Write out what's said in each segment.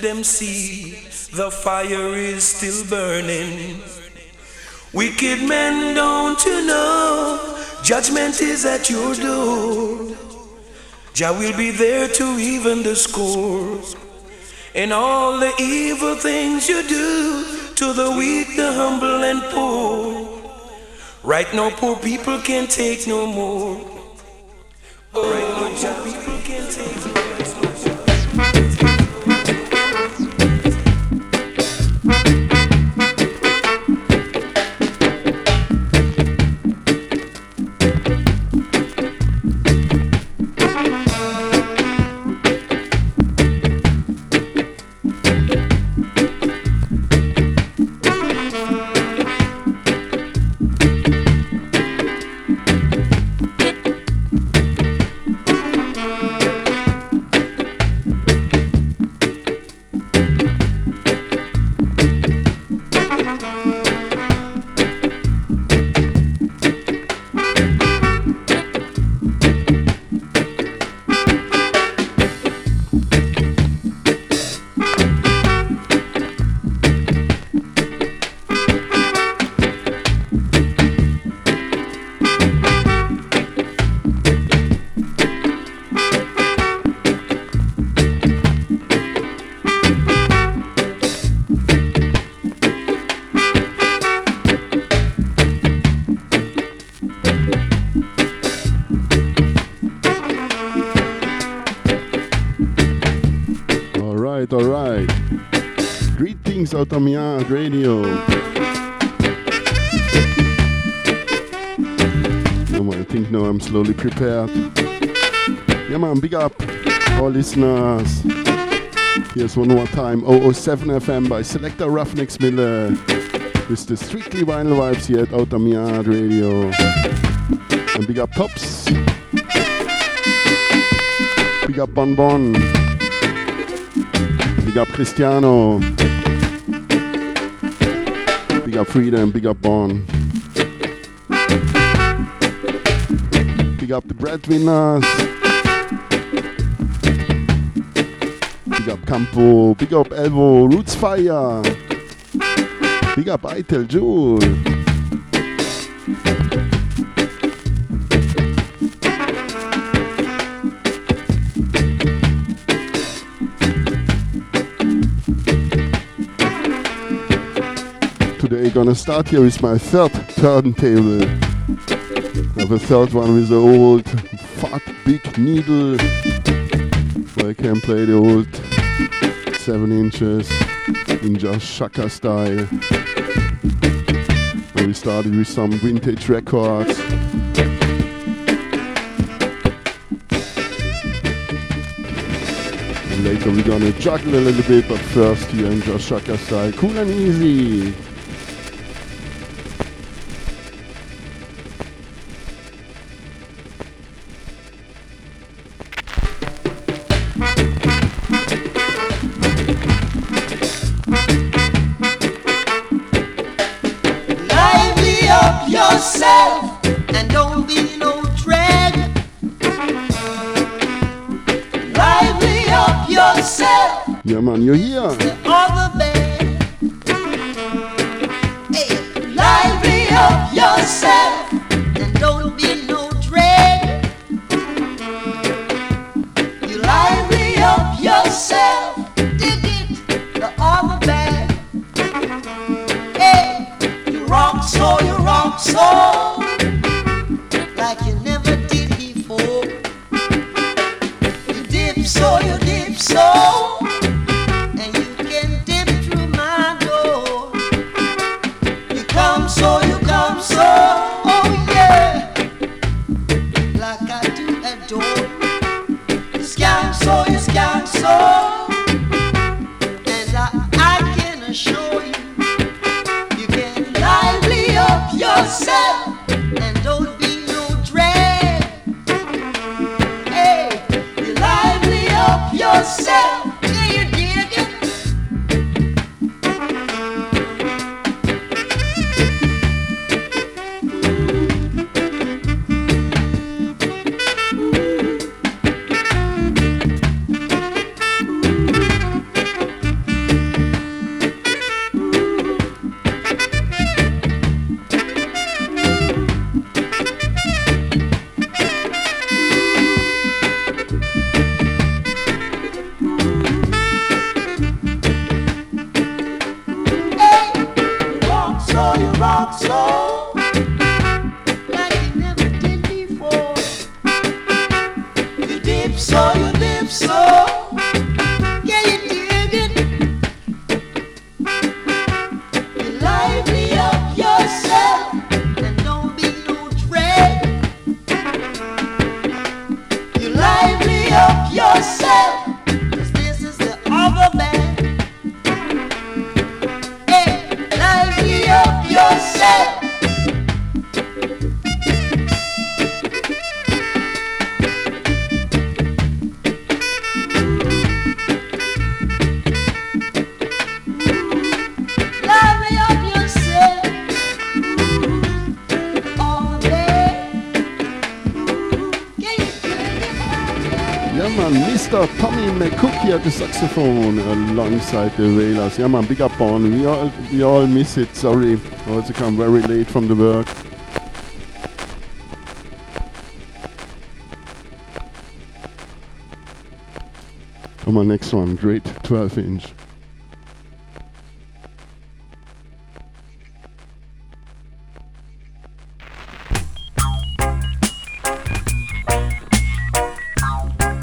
let them see the fire is still burning. Wicked men, don't you know? Judgment is at your door. Jah will be there to even the score. And all the evil things you do to the weak, the humble, and poor. Right now, poor people can't take no more. Oh, right now, Jah people Yard Radio. Yeah, man, I think now I'm slowly prepared. Yeah, man, big up all listeners. Here's one more time 007 FM by Selector Ruffneck Smille. with the strictly vinyl vibes here at Yard Radio. And big up Tops. Big up Bon Bon. Big up Cristiano. Big up Freedom, big up Born. Big up the breadwinners. Big up Campo, big up Elvo, Roots Fire. Big up Itel Jewel. Gonna start here with my third turntable. I have third one with the old fat big needle where I can play the old 7 inches in Jah Shaka style. And we started with some vintage records. Later we're gonna juggle a little bit, but first here in Jah Shaka style, cool and easy. yourself. here at the saxophone äh, alongside the Railers. Yeah man, big up on. We all, we all miss it, sorry. Also come very late from the work. Come on, next one. Great 12 inch.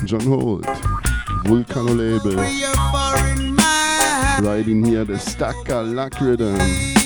John Holt. Volcano label. Right in here the Stacker Luck Rhythm.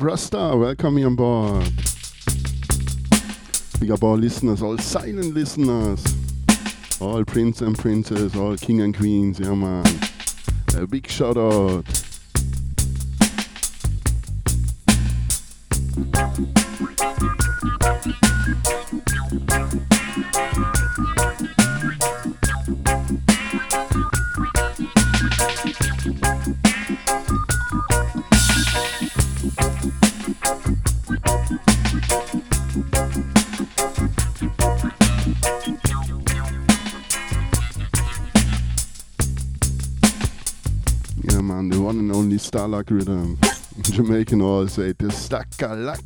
Rasta? Welcome you on board. Big up all listeners, all silent listeners, all prince and princess, all king and queens, yeah man. A big shout out. Jamaican all say this stack-a-lack.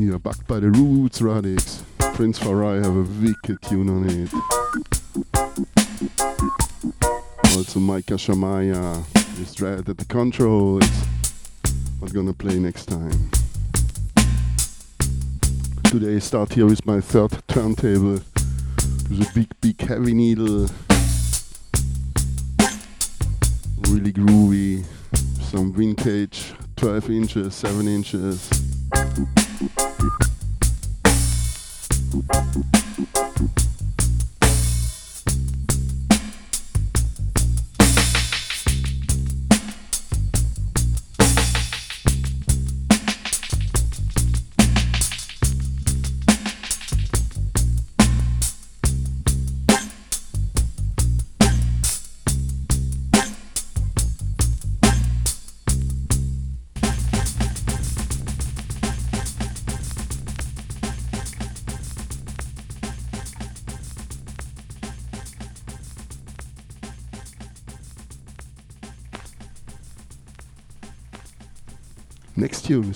Yeah, backed by the roots, Radics. Prince Far I have a wicked tune on it. Also Micah Shamaya is right at the controls. I'm gonna play next time. Today start here with my third turntable. The big, big heavy needle. Really groovy. Some vintage, 12 inches, 7 inches.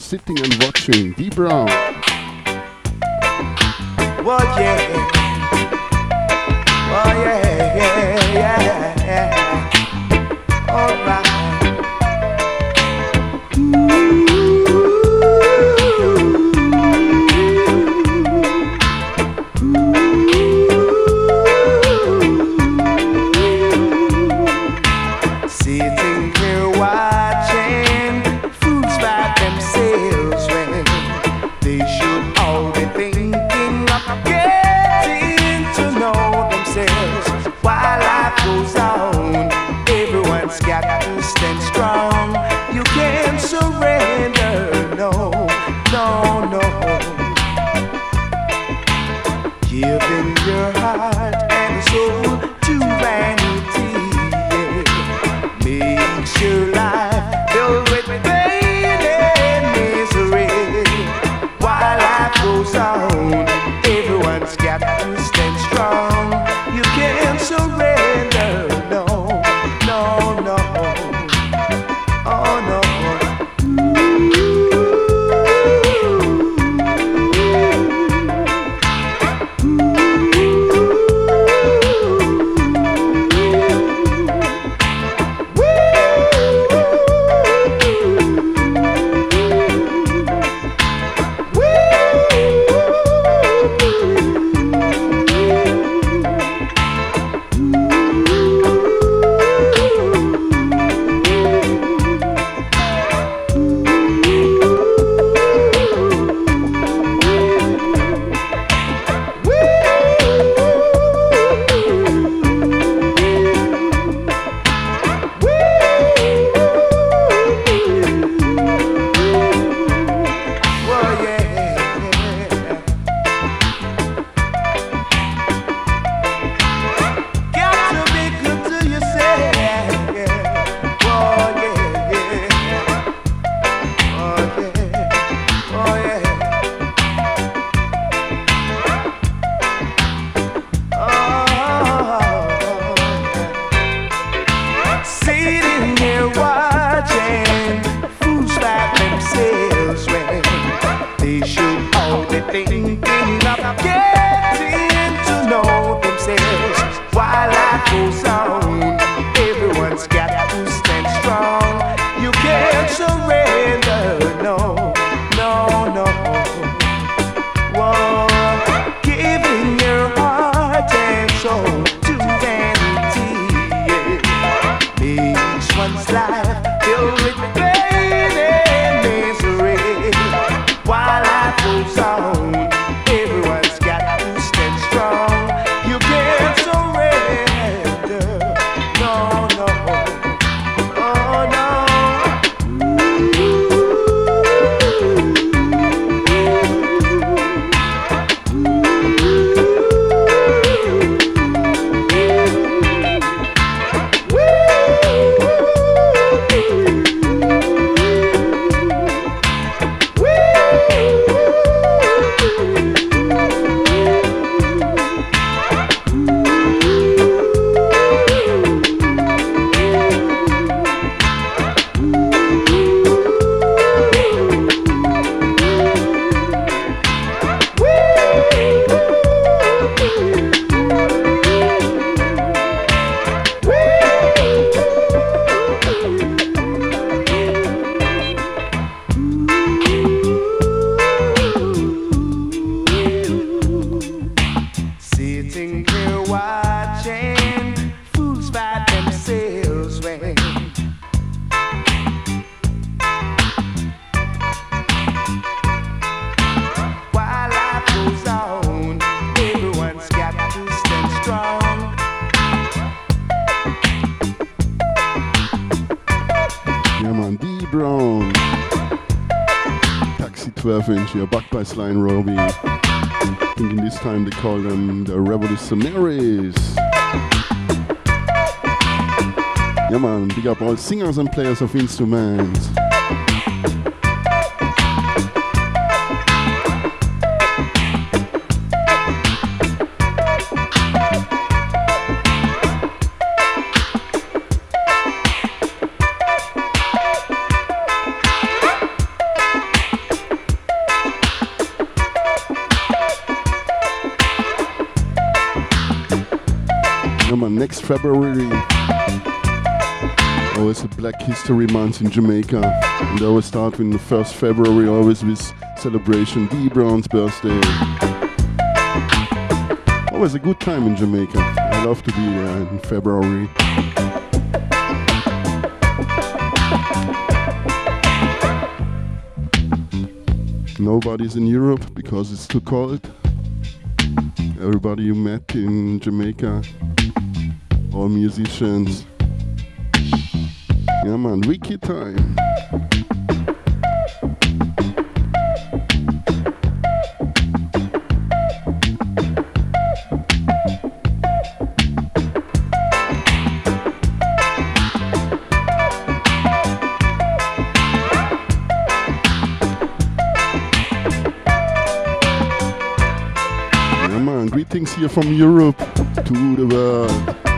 sitting and watching Deep Brown. Well, yeah. Brown. Taxi 12 inch here, back by Sly Robbie. I'm thinking this time they call them the revolutionaries. Yeah man, big up all singers and players of instruments. February. Oh, always a Black History Month in Jamaica. And they always start in the first February, always with celebration, Dee Brown's birthday. Always a good time in Jamaica. I love to be there in February. Nobody's in Europe because it's too cold. Everybody you met in Jamaica all musicians. Yeah, man, wiki time. Greetings here from Europe to the world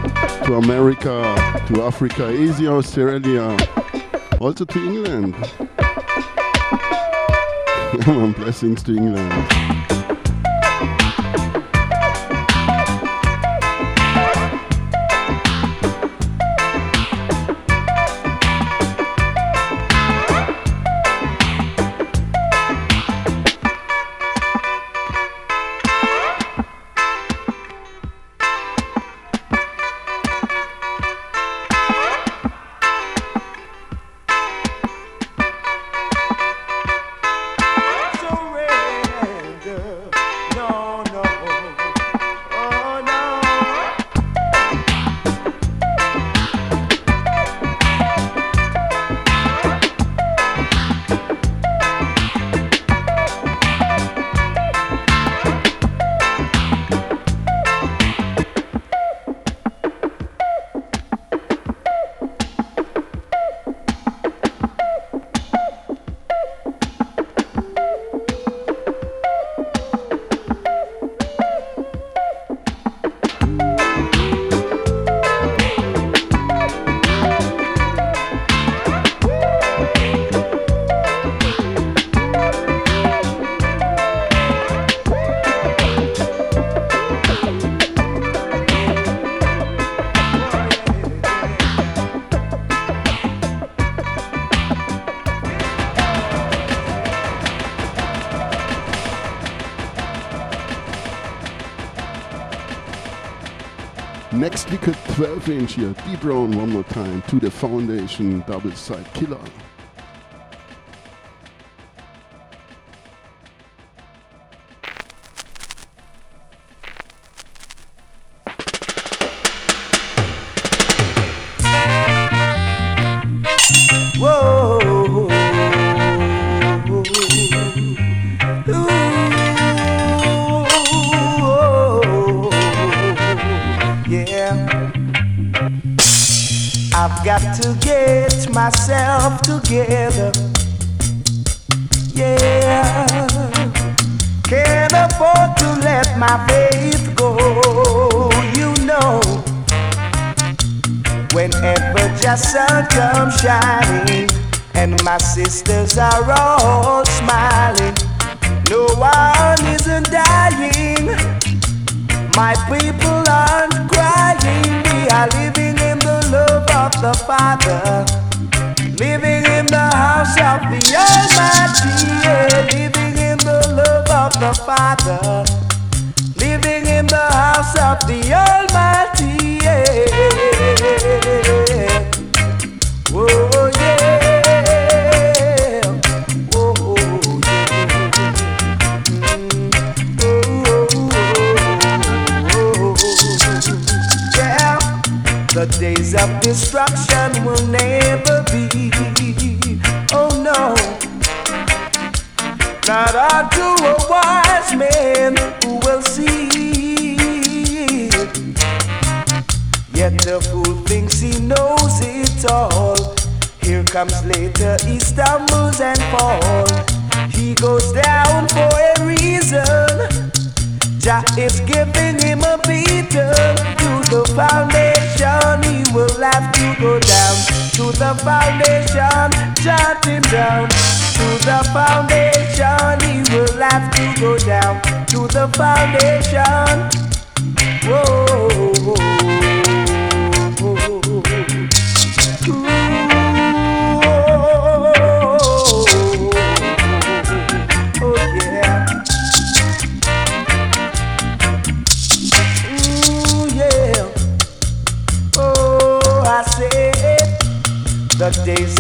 to America, to Africa, Asia, Australia, also to England. blessings to England. At 12 inch here, Dee Brown one more time to the foundation double side killer.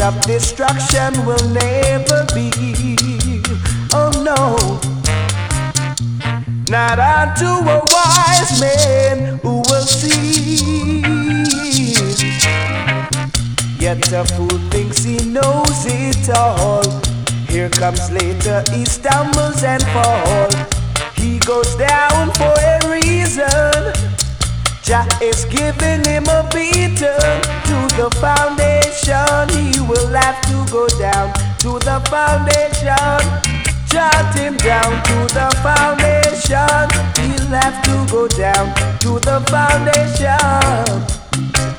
Of destruction will never be. Oh no. Not unto a wise man who will see. Yet a fool thinks he knows it all. Here comes later, he stumbles and falls. He goes down for a reason. Jah is giving him a beating to the foundation. He will have to go down to the foundation. Jot him down to the foundation. He'll have to go down to the foundation.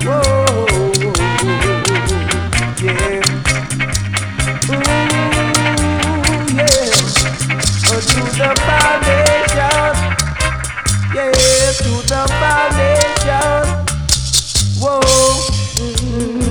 Whoa, yeah. Ooh, yeah. Oh, to the foundation yeah, to the foundation. Whoa.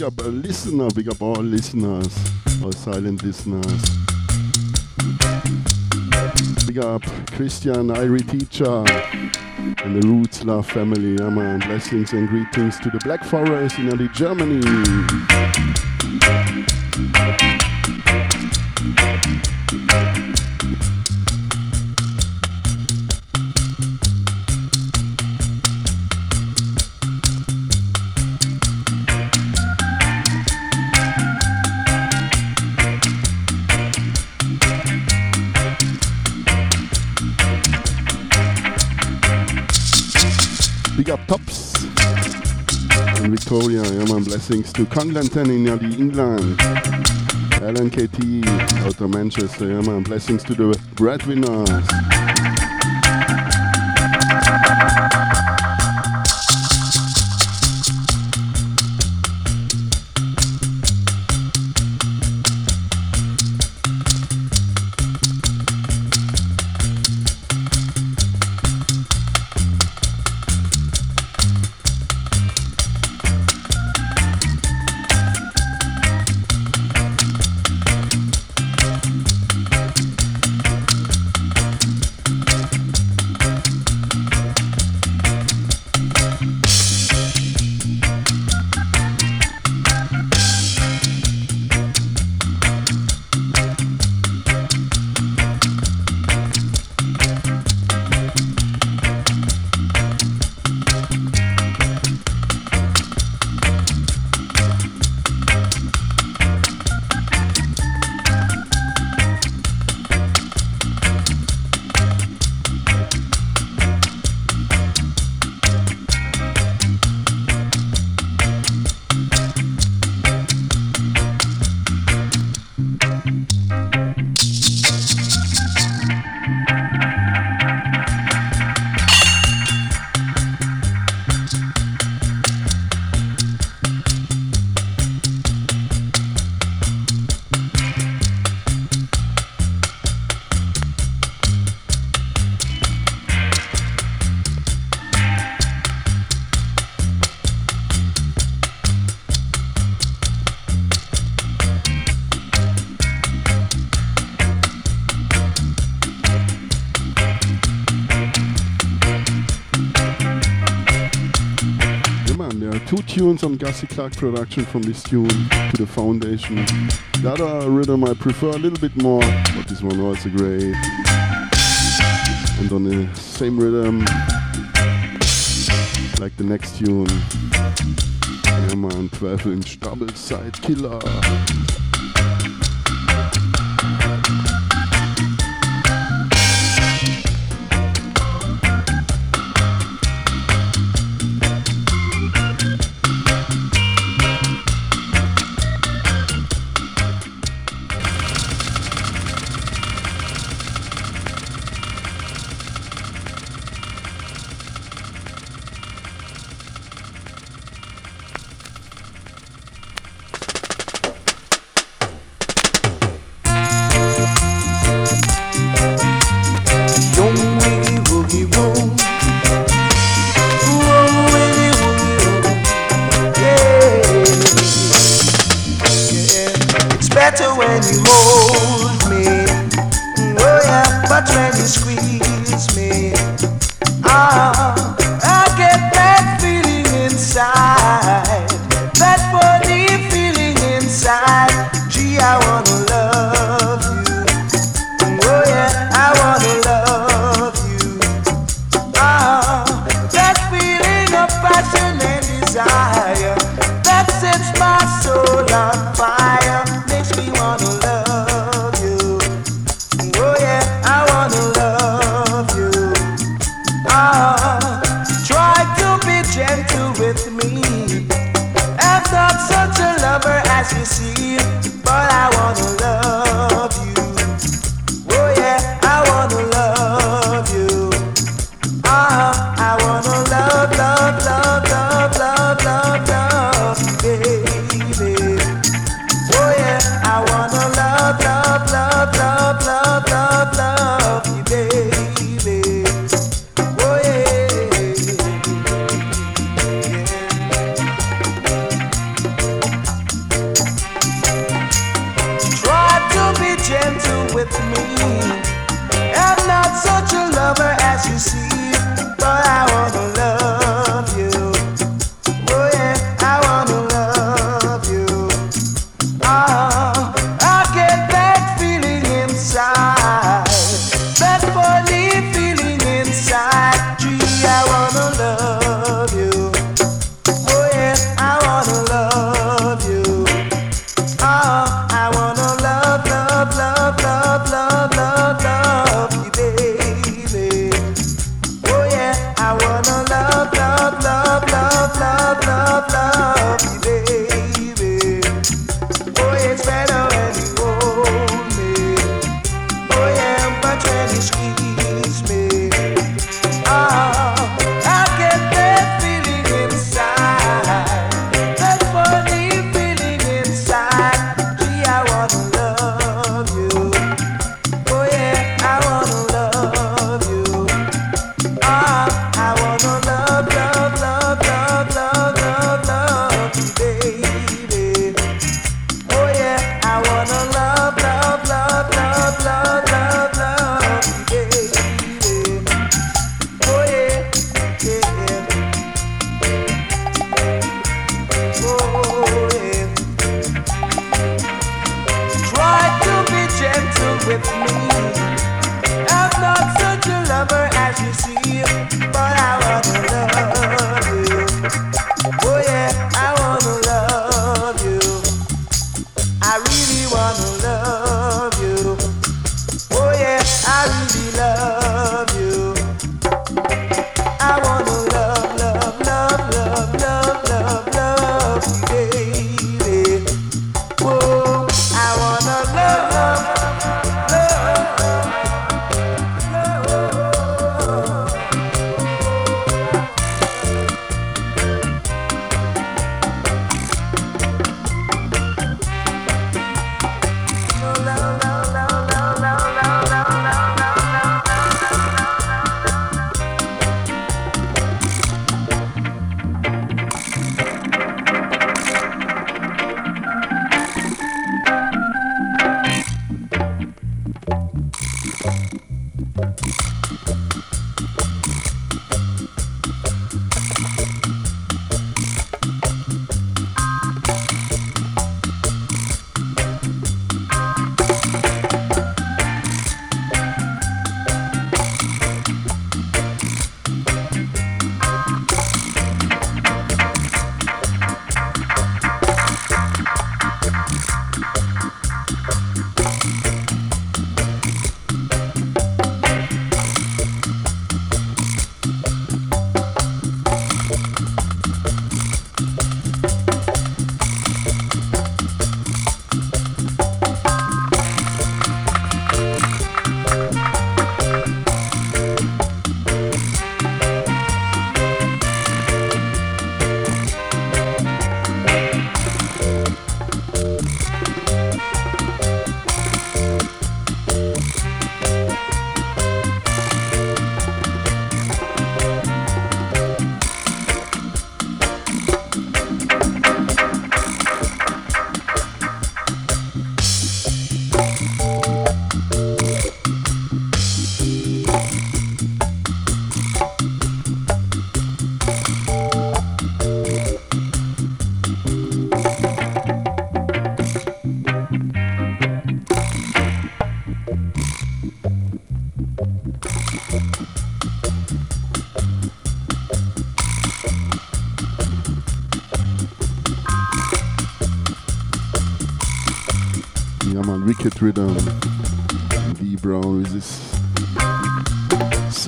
Big up a listener, big up all listeners, all silent listeners. Big up Christian, Irie teacher, and the Roots Love family. Yeah, man. Blessings and greetings to the Black Forest in the Germany. Blessings to Conglanton in the England. LNKT out of Manchester. Yeah, man, blessings to the breadwinners. Gussie Clarke production from this tune to the foundation. The other uh, rhythm I prefer a little bit more, but this one also great. And on the same rhythm, like the next tune. Yeah man, 12 inch double side killer.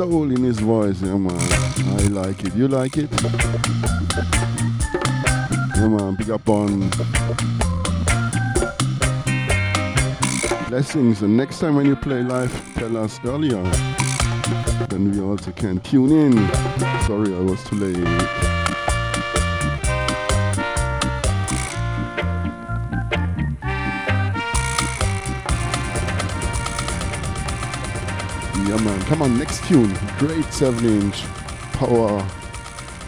Soul in his voice, yeah man. I like it. You like it? Yeah man, pick up on blessings. And next time when you play live, tell us earlier. Then we also can tune in. Sorry I was too late. Yeah, man. Come on, next tune. Great 7 inch power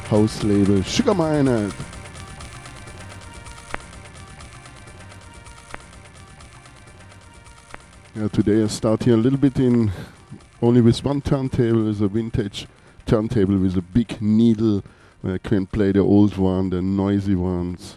house label. Sugar Minott. Yeah, today I start here a little bit in only with one turntable, is a vintage turntable with a big needle I can play the old one, the noisy ones.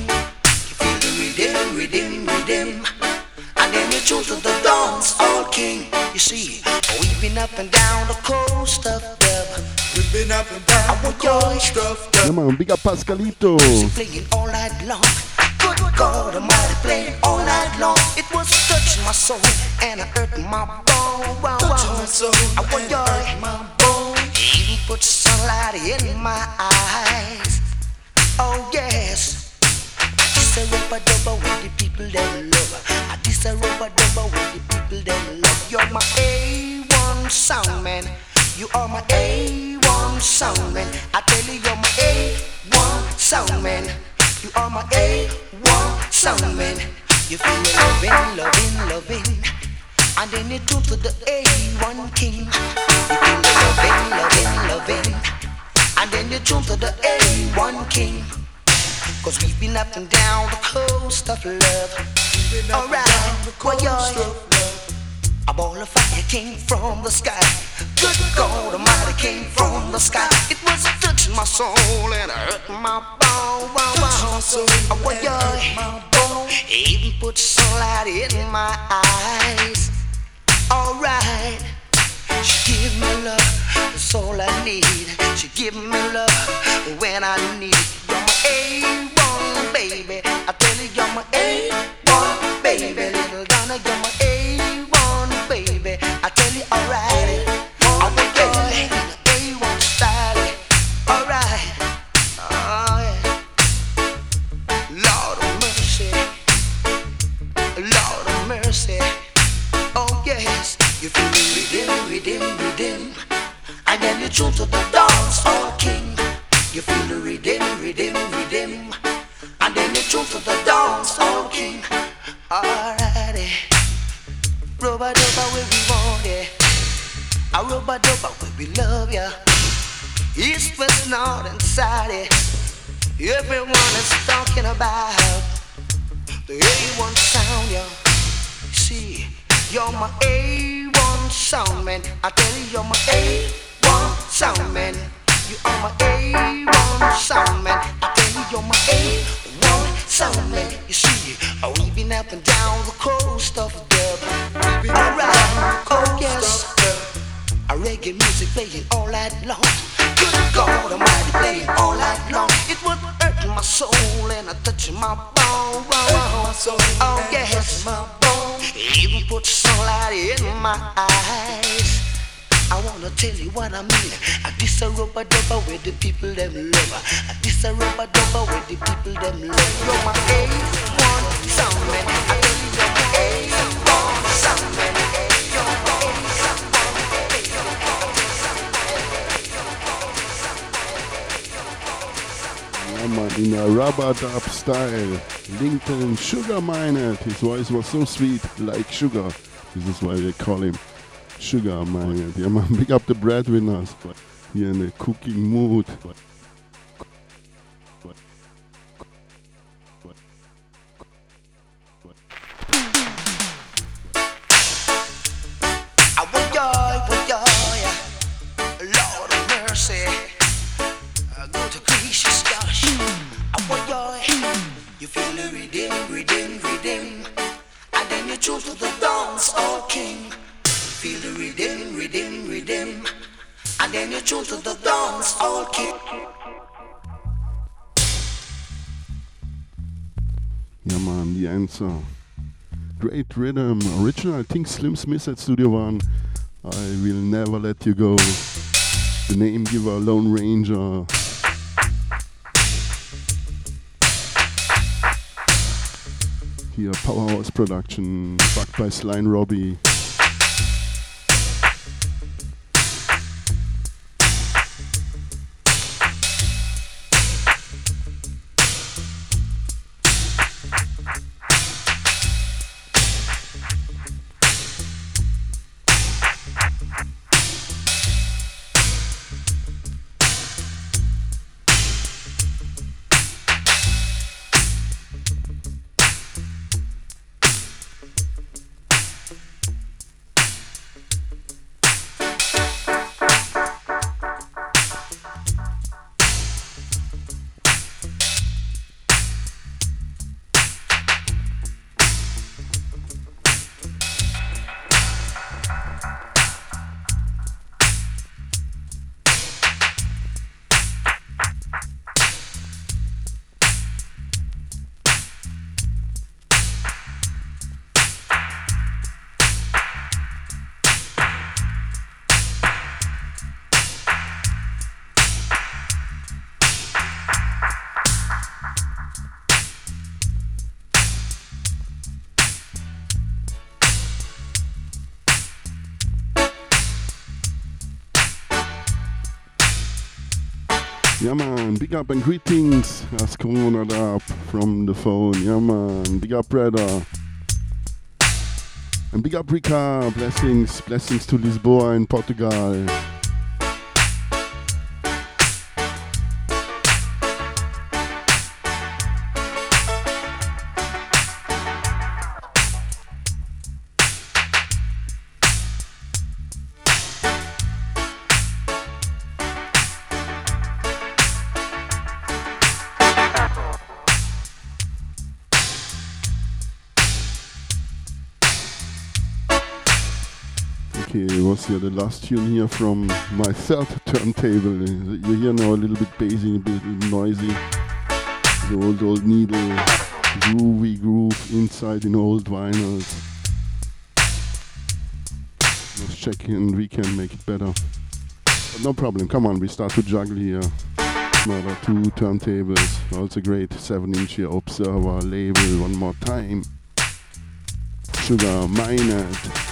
Pascalito. we've been up and down the coast of dub. We've been up and down. I want your stuff, dub. She playing all night long. Good God Almighty, playing all night long. It was touching my soul and it hurt my bone. Wow, wow. my soul I want joy. My bone. Even put sunlight in my eyes. Oh yes. This a rubber dubber with the people that love. I this a rubber dubber with the people that love. You're my A1 sound man. You are my A1 sound man. I tell you, you're my A1 sound man. You are my A1 sound man. You feel loving, loving, loving. And then you turn to the A1 king. You feel loving, loving, loving. And then you turn to the A1 king. Cause we've been up and down the coast of love. Alright, well, you're a ball of fire came from the sky. Good God Almighty came from the sky. It was touching my soul and hurt my bone. Wow, wow. Oh, yeah. Even put sunlight in my eyes. Alright. She give me love, that's all I need. She give me love when I need it. You're A1, baby. I tell you, you're my A1, baby. Little Donna, you're my true to the A1 style. Alright, oh, alright Lord of mercy, Lord of mercy. Oh yes, you feel the redemption, redemption, redemption I get the truth of the dance all king. You feel the rhythm, rhythm, rhythm. And then you true to the dance all king. Alrighty. Rubber dubber where we want it. A rubber where we love ya. East, west, north, and south. Everyone is talking about the A1 sound, yo. See, you're my A1 sound, man. I tell you, you're my A1 sound man. You are my A1 sound man. I tell you, you're my A1 sound man. You see, oh, we've been up and down the coast of dub. Alright, oh yes. A reggae music playing all night long. Good God Almighty playing all night long. It was hurting my soul and a touching my bone. Oh yes, even put sunlight in my eyes. I wanna tell you what I mean. I this a rubber dubber where the people them love. I this a rubber dubber where the people them love. You're my A1 sound. I tell you you're my A1 in a rubber dub style. LinkedIn Sugar Minott. His voice was so sweet, like sugar. This is why they call him Sugar Minott. Yeah, man, big up the breadwinners. Here in a cookie mood. Yeah You choose to the cooking mood. Great rhythm. Original, I think Slim Smith at Studio One. I will never let you go. The name giver, Lone Ranger. Here, Powerhouse Production, backed by Sly Robbie. Big up and greetings. That's Corona up from the phone. Yeah man, big up brother. And big up Rika, blessings, blessings to Lisboa in Portugal. Here, the last tune here from my third turntable. You hear now a little bit bassy, a bit noisy. The old, old needle, groovy groove inside in old vinyls. Let's check in, we can make it better. But no problem, come on, we start to juggle here. Another two turntables, also great 7 inch here, Observer label, one more time. Sugar Minott.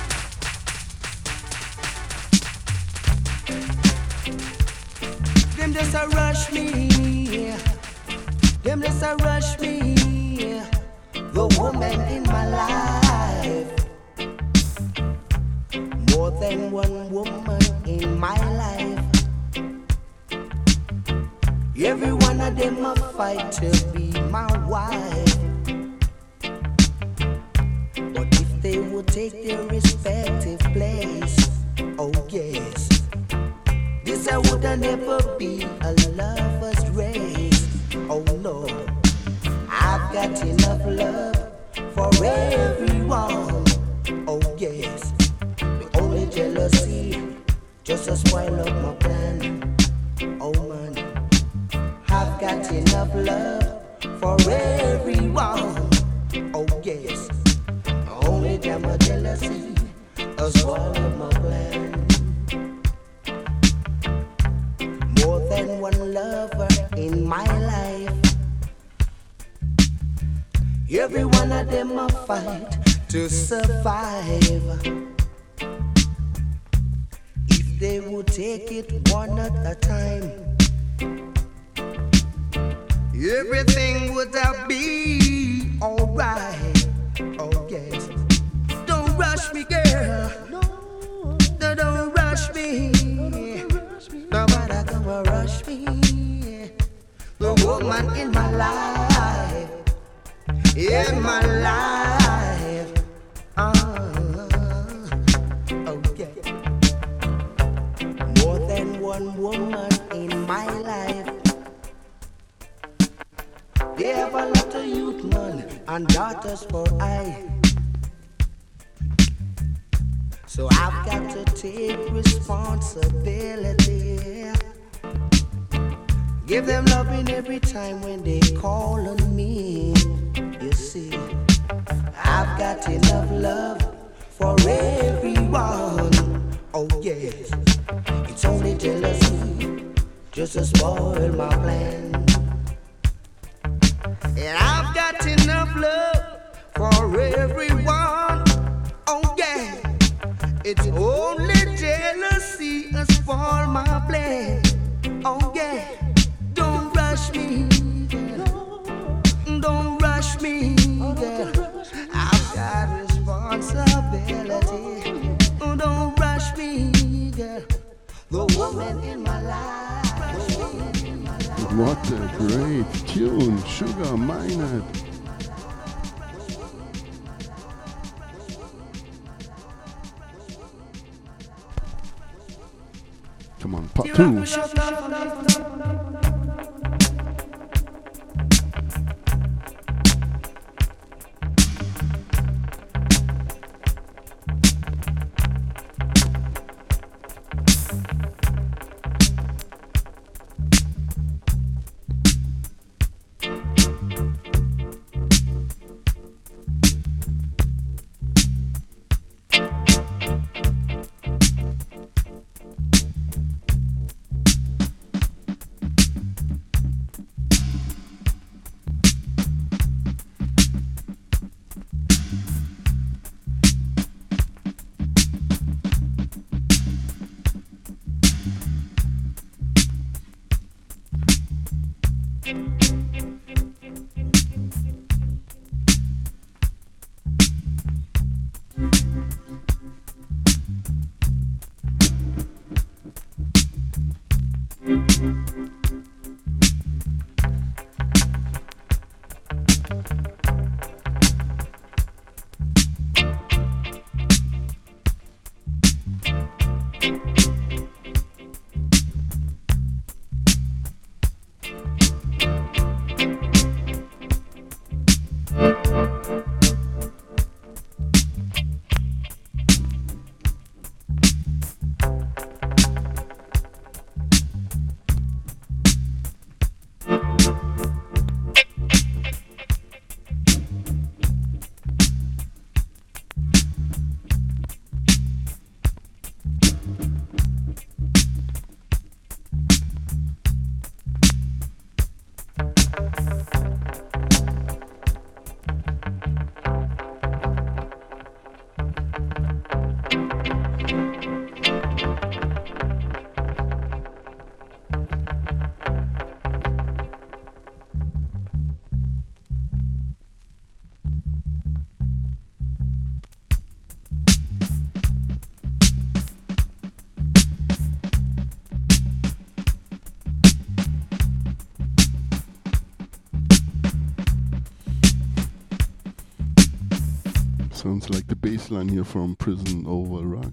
Baseline here from Prison Over Rock.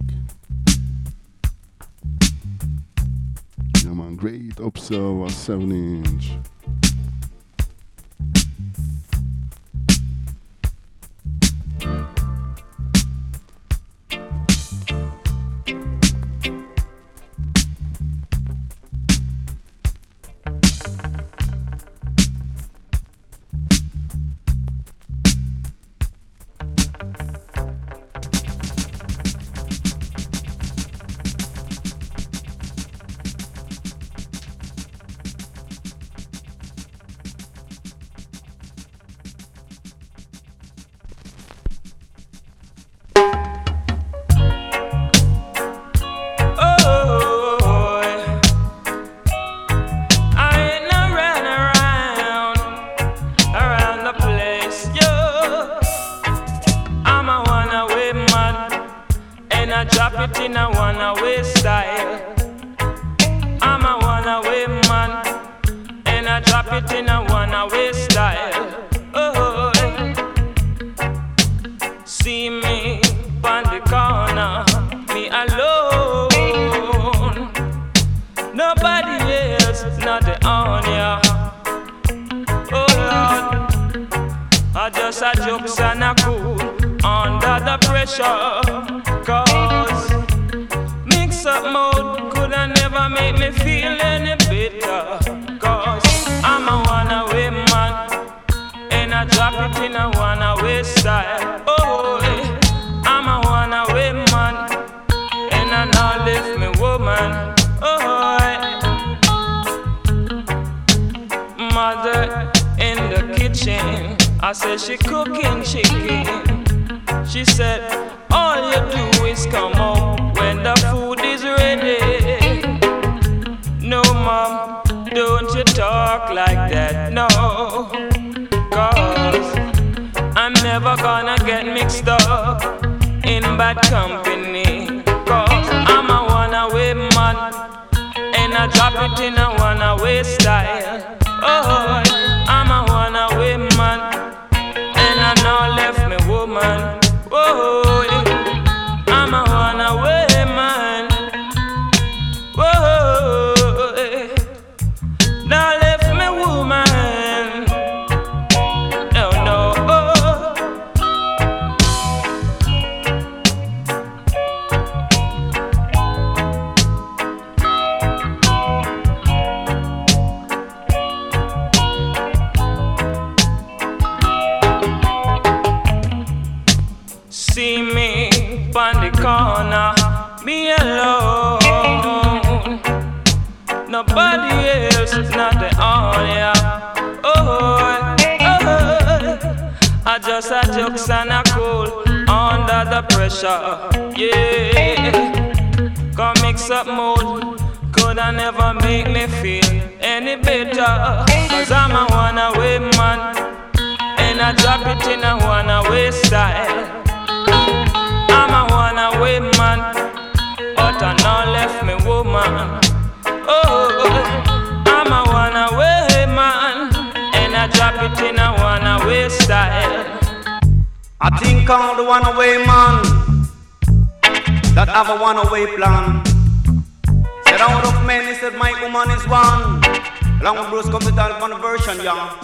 Yeah man, great Observer 7 inch. That have a one away plan. Said out of many, said my woman is one. Long Bruce come to talk on the version, yeah.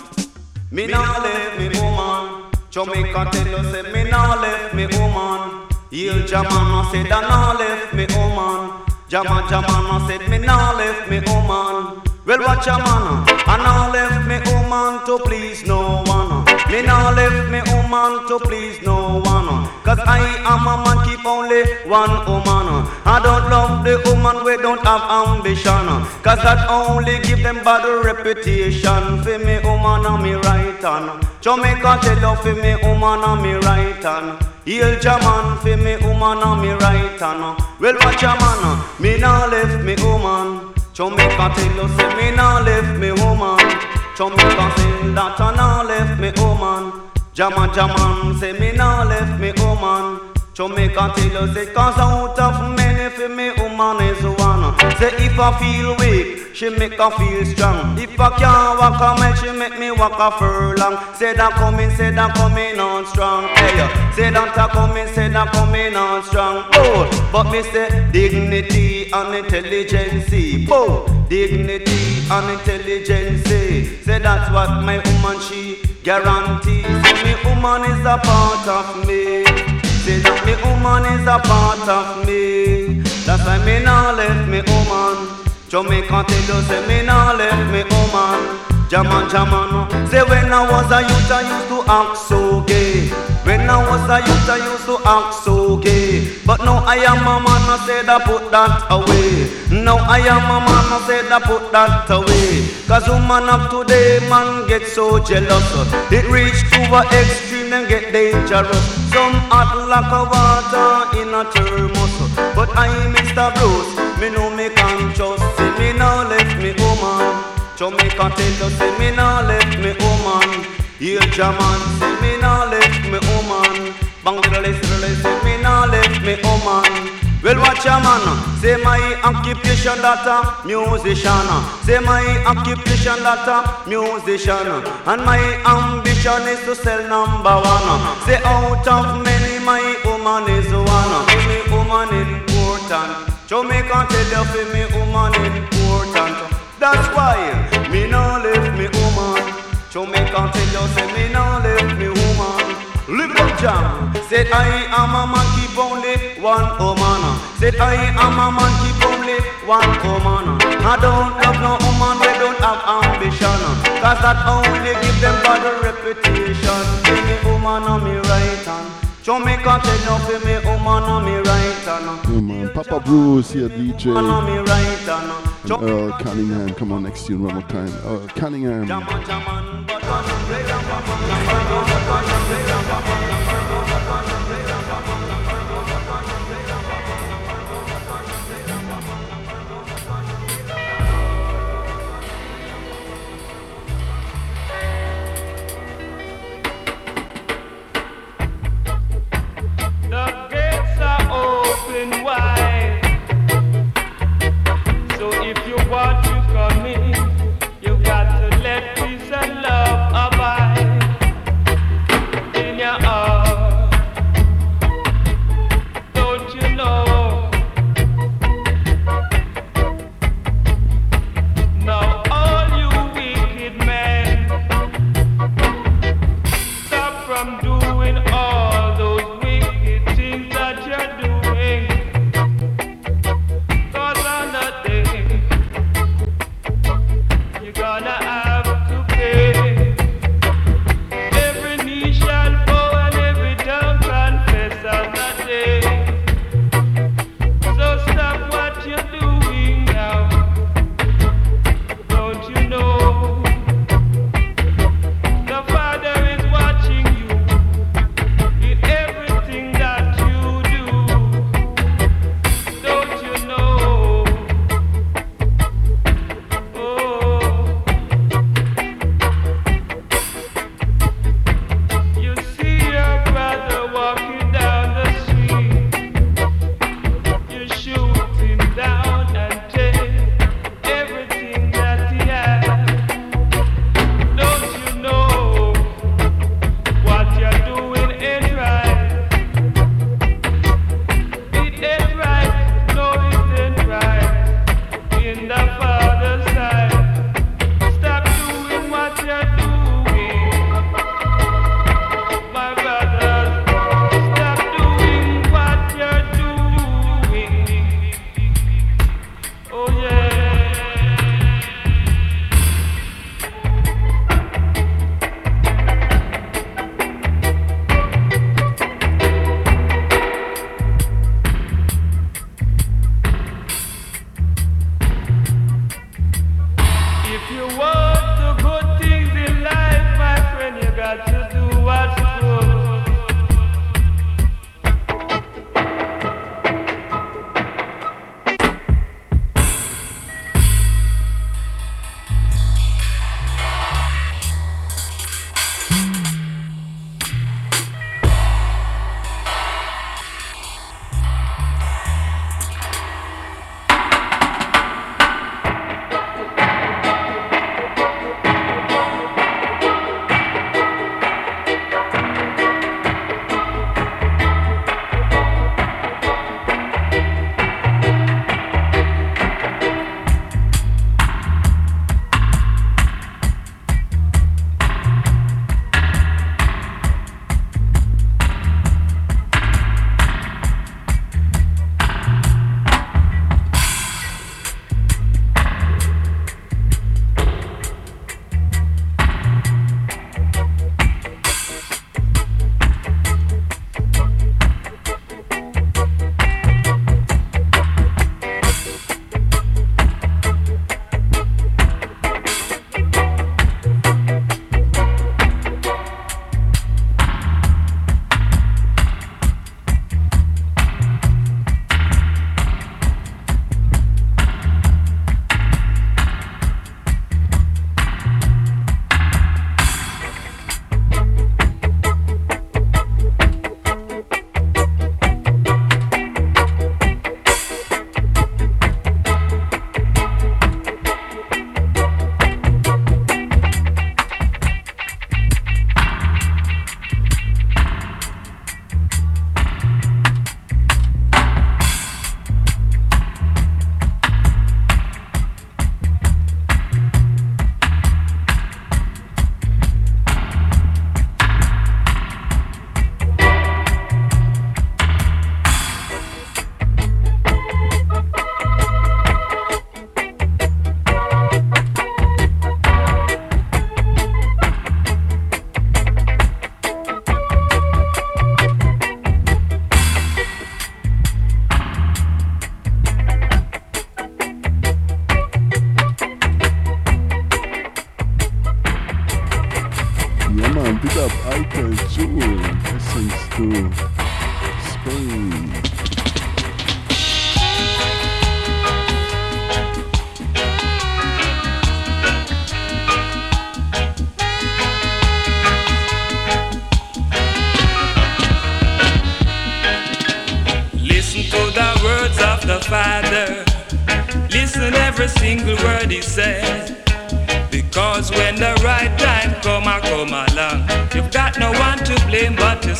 Me nah left me woman. Jamaica tell you say me nah left me woman. Heal Jamana said I nah left me woman. Jama Jamana said me nah left me woman. Well watch a man, I nah left me woman to please no one. Me nah left me woman to please no one. Cause I am a man keep only one woman. I don't love the woman we don't have ambition. Cause that only give them bad reputation. For me woman on me right hand. Jamaica tell you for me woman on me right hand. Heal Jaman for me woman on me right hand. Well watch a man, me nah left me woman. Jamaica tell you say me nah left me woman. Jamaica say that I nah left me oh woman. Jama Jaman say me nah left me oh woman. Jamaica tell you say cause out of many for me woman is. Say if I feel weak, she make I feel strong. If I can't walk a mile, she make me walk a furlong. Say that coming, say that coming on strong. Hey, say that a coming, say that coming on strong. Oh, but me say dignity and intelligence. Oh, dignity and intelligence. Say that's what my woman she guarantees. Say me woman is a part of me. Say that me woman is a part of me. That's why me nah left me woman. Jamaica tell you say me nah left me woman. Jaman, Jaman. Say when I was a youth I used to act so gay. When I was a youth I used to act so gay. But now I am a man I said I put that away. Now I am a man I said I put that away. Cause woman of today man get so jealous. It reach to a extreme and get dangerous. Some hot like a water in a thermos. But I Mr. Bruce, me know me conscious. Say me now left me woman. Jamaica tell you say me nah left me woman. Heal Jaman say me nah left me woman. Bangladesh say me nah left me oh woman. Well, watch a man. Say my occupation that a musician. Say my occupation that a musician. And my ambition is to sell number one. Say out of many, my woman is one. Give me woman important. Jamaica tell you for me woman important. That's why me no jam. Said I am a man keep only one woman. Said I am a man keep only one woman. I don't love no woman we don't have ambition. Cause that only give them bad reputation. Give me woman on me right hand. Jamaica tell you for me woman on me right hand. Yeah, man. Papa Bruce here, DJ. Woman on me right hand. And Earl Cunningham. Come on, next tune one more time. Earl Cunningham. Open wide. So if you want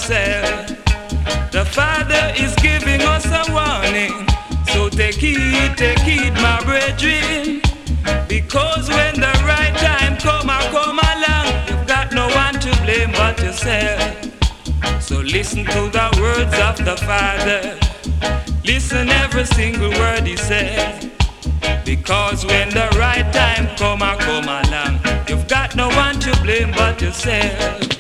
The Father is giving us a warning. So take heed, take heed, my brethren. Because when the right time come, I come along. You've got no one to blame but yourself. So listen to the words of the Father. Listen every single word he says. Because when the right time come, I come along. You've got no one to blame but yourself.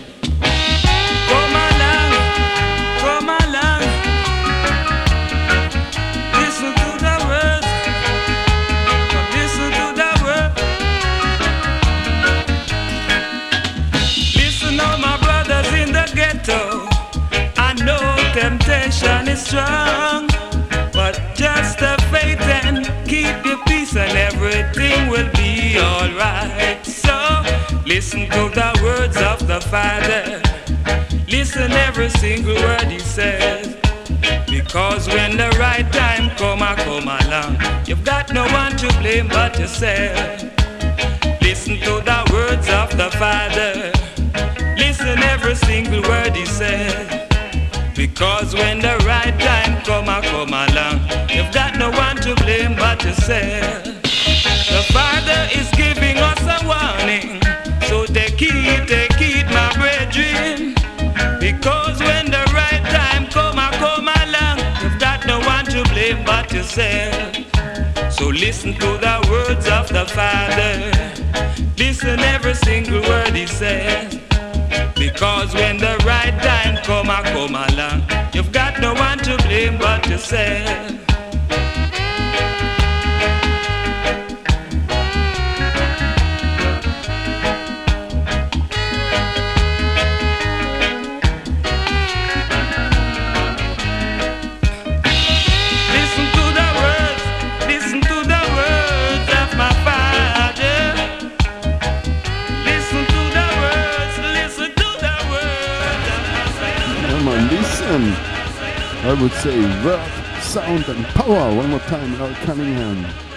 Listen to the words of the Father. Listen every single word he says. Because when the right time come, I come along. You've got no one to blame but yourself. Listen to the words of the Father. Listen every single word he says. Because when the right time come, I come along. You've got no one to blame but yourself. Yourself. So listen to the words of the Father. Listen every single word he says. Because when the right time come, I come along. You've got no one to blame but yourself. Would say word, sound, and power. One more time, Earl Cunningham.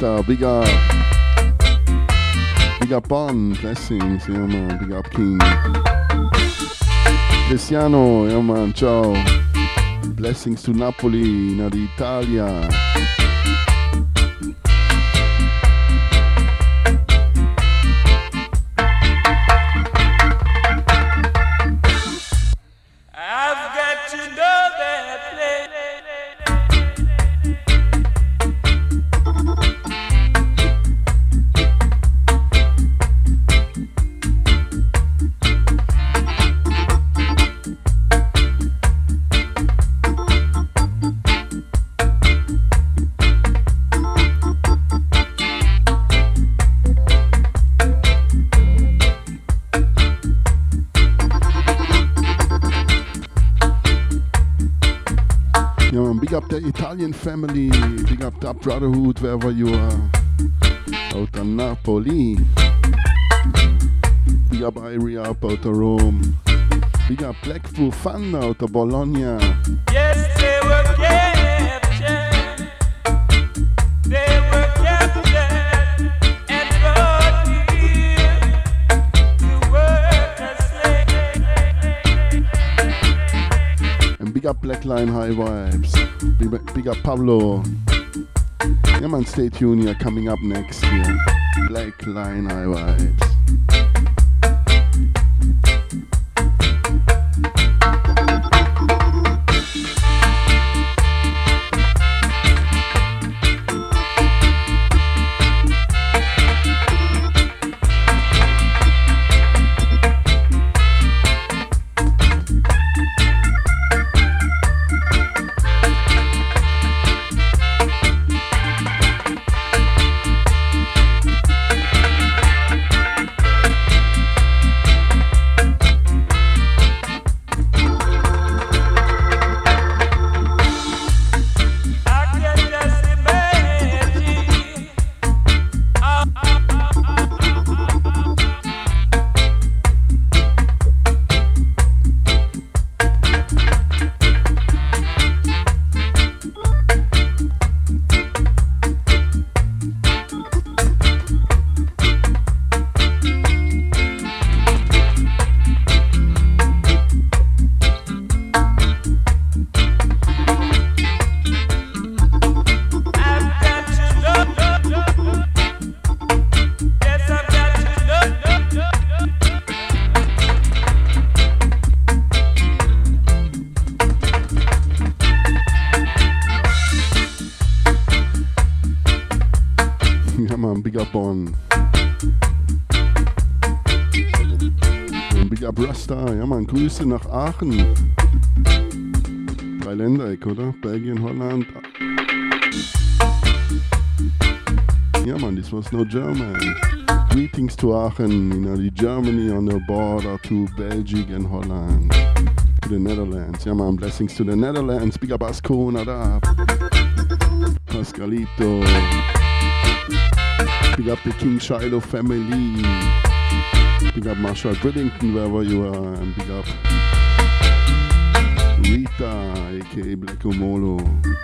Man, big up. Big up Bon, blessings, yeah, man, big up King. Cristiano, yeah, man, ciao. Blessings to Napoli, na di Italia. Family, big up that brotherhood wherever you are. Out of Napoli. Big up Irie up out of Rome. Big up Blackpool Fan out of Bologna. Yes, Blackline High Vibes. Big, big up Pablo. Yeah man, stay tuned here. Coming up next here. Black Line High Vibes. Aachen. Dreiländereck, oder? Belgien, Holland. Yeah, man, this was no German. Greetings to Aachen, you know, the Germany on the border to Belgium and Holland. To the Netherlands. Yeah, man, blessings to the Netherlands. Big up Ascona da. Pascalito. Big up the King Shiloh family. Big up Marshall Bridington, wherever you are, and big up Rita, aka Black Omolo.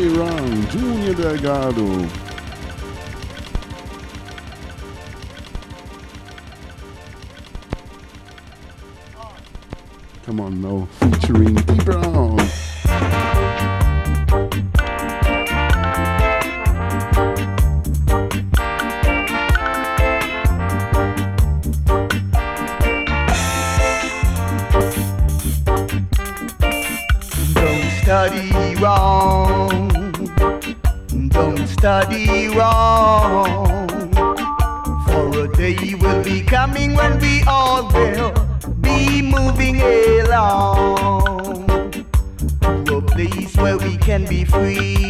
Johnny Ron, Junior Delgado, study wrong. For a day will be coming when we all will be moving along to a place where we can be free.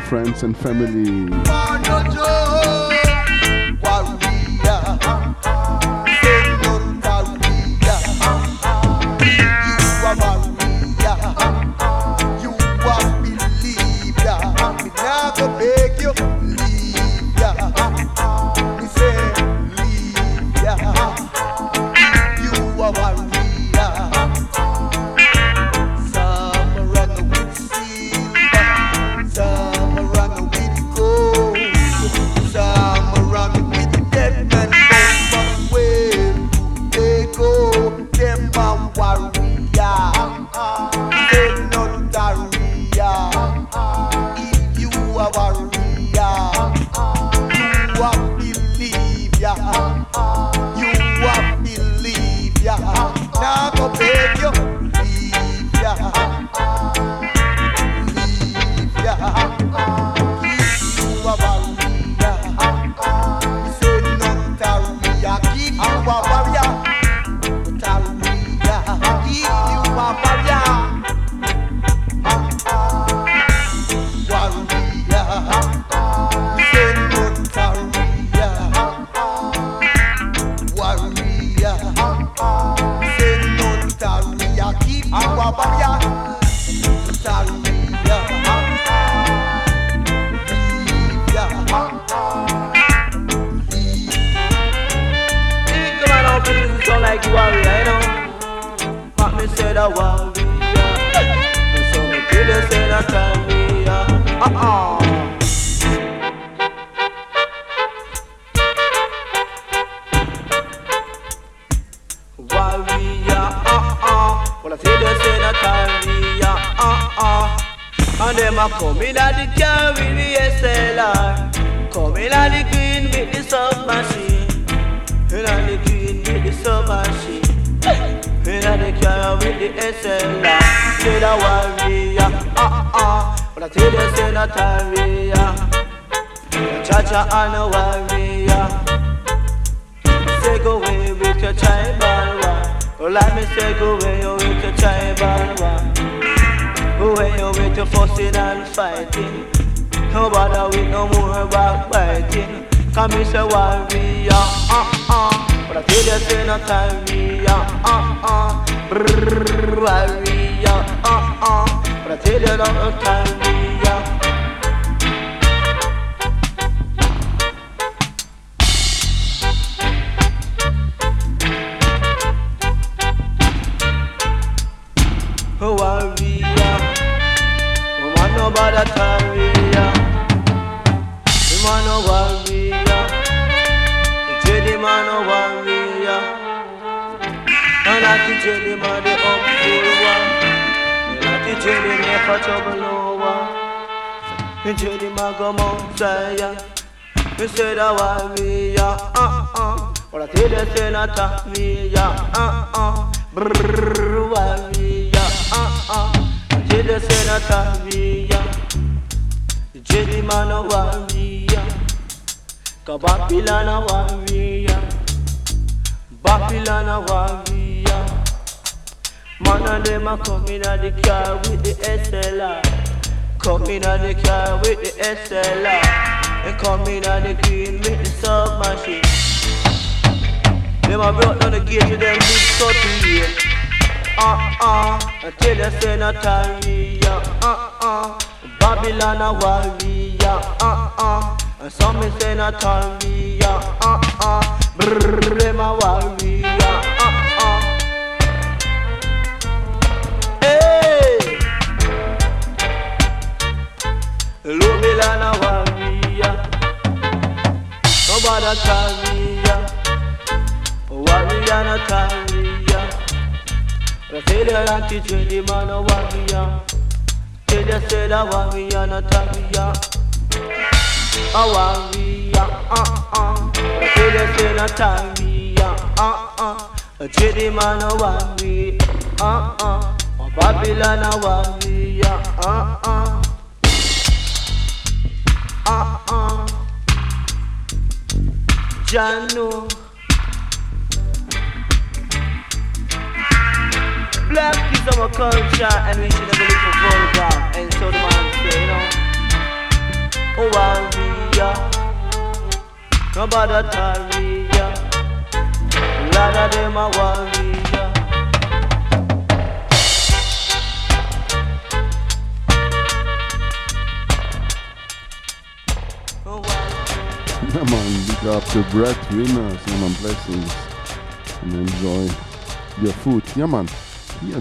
friends and family.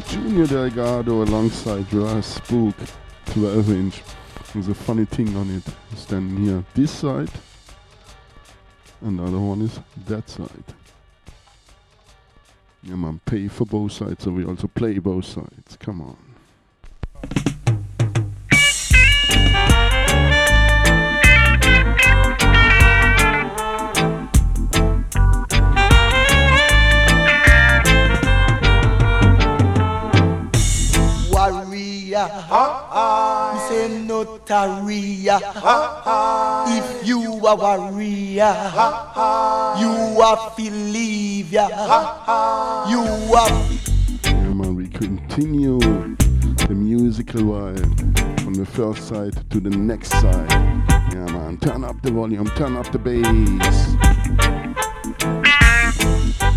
Junior Delgado alongside Ras Spook, 12 inch. There's a funny thing on it. Standing here, this side, and the other one is that side. Yeah, man, pay for both sides, so we also play both sides. Come on. We say notaria. If you are warrior, you are ya. You are Yeah, man, we continue the musical vibe from the first side to the next side. Yeah, man, turn up the volume, turn up the bass.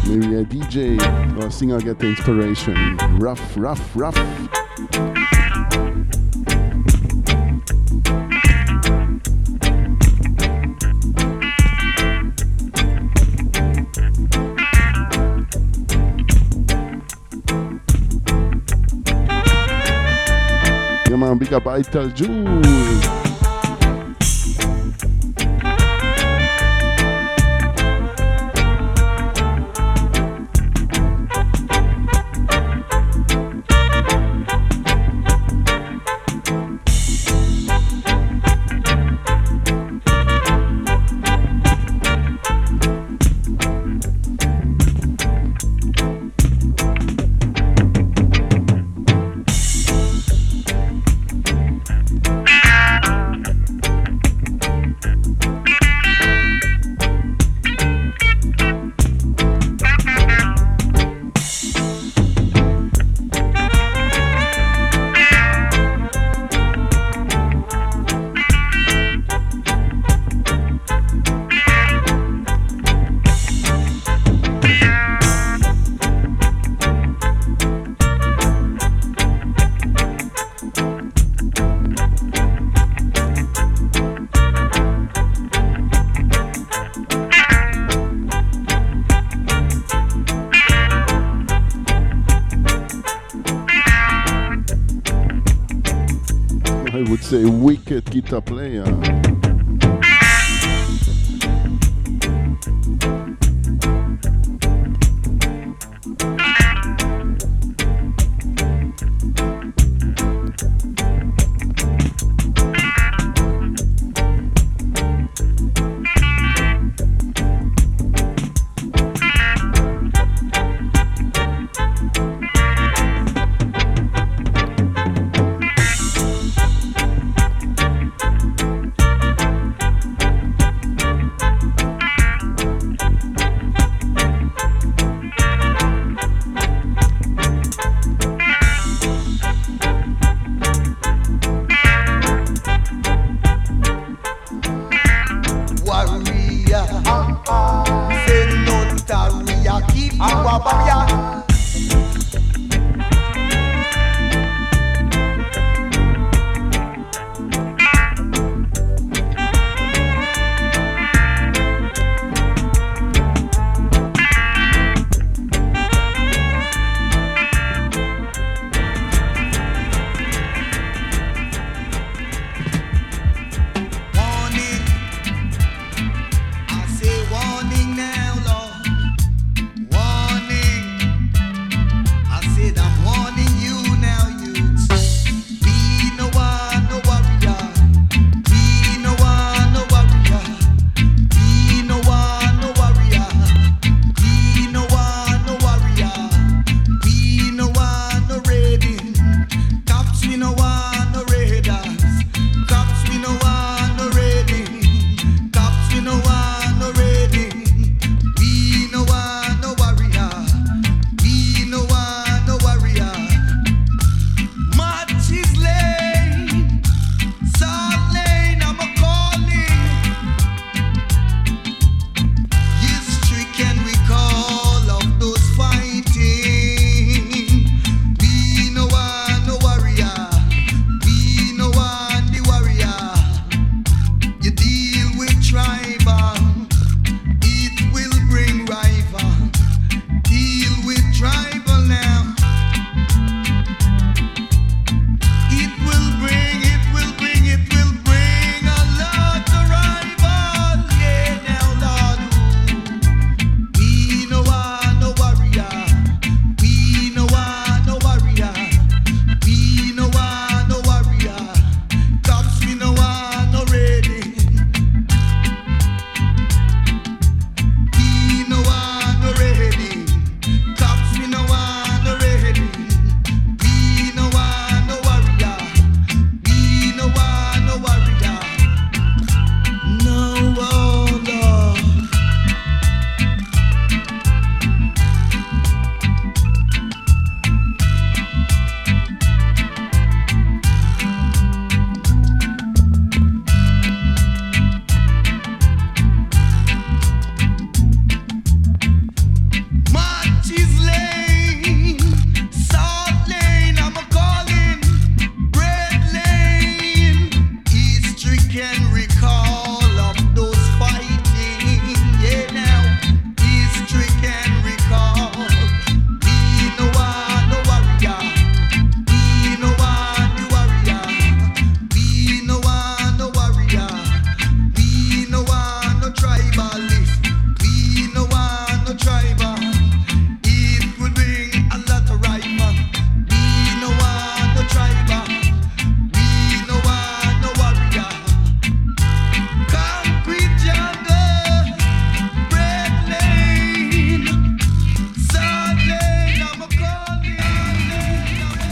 Maybe a DJ or a singer get the inspiration. Rough, rough, rough. Yeah, man, big wicked guitar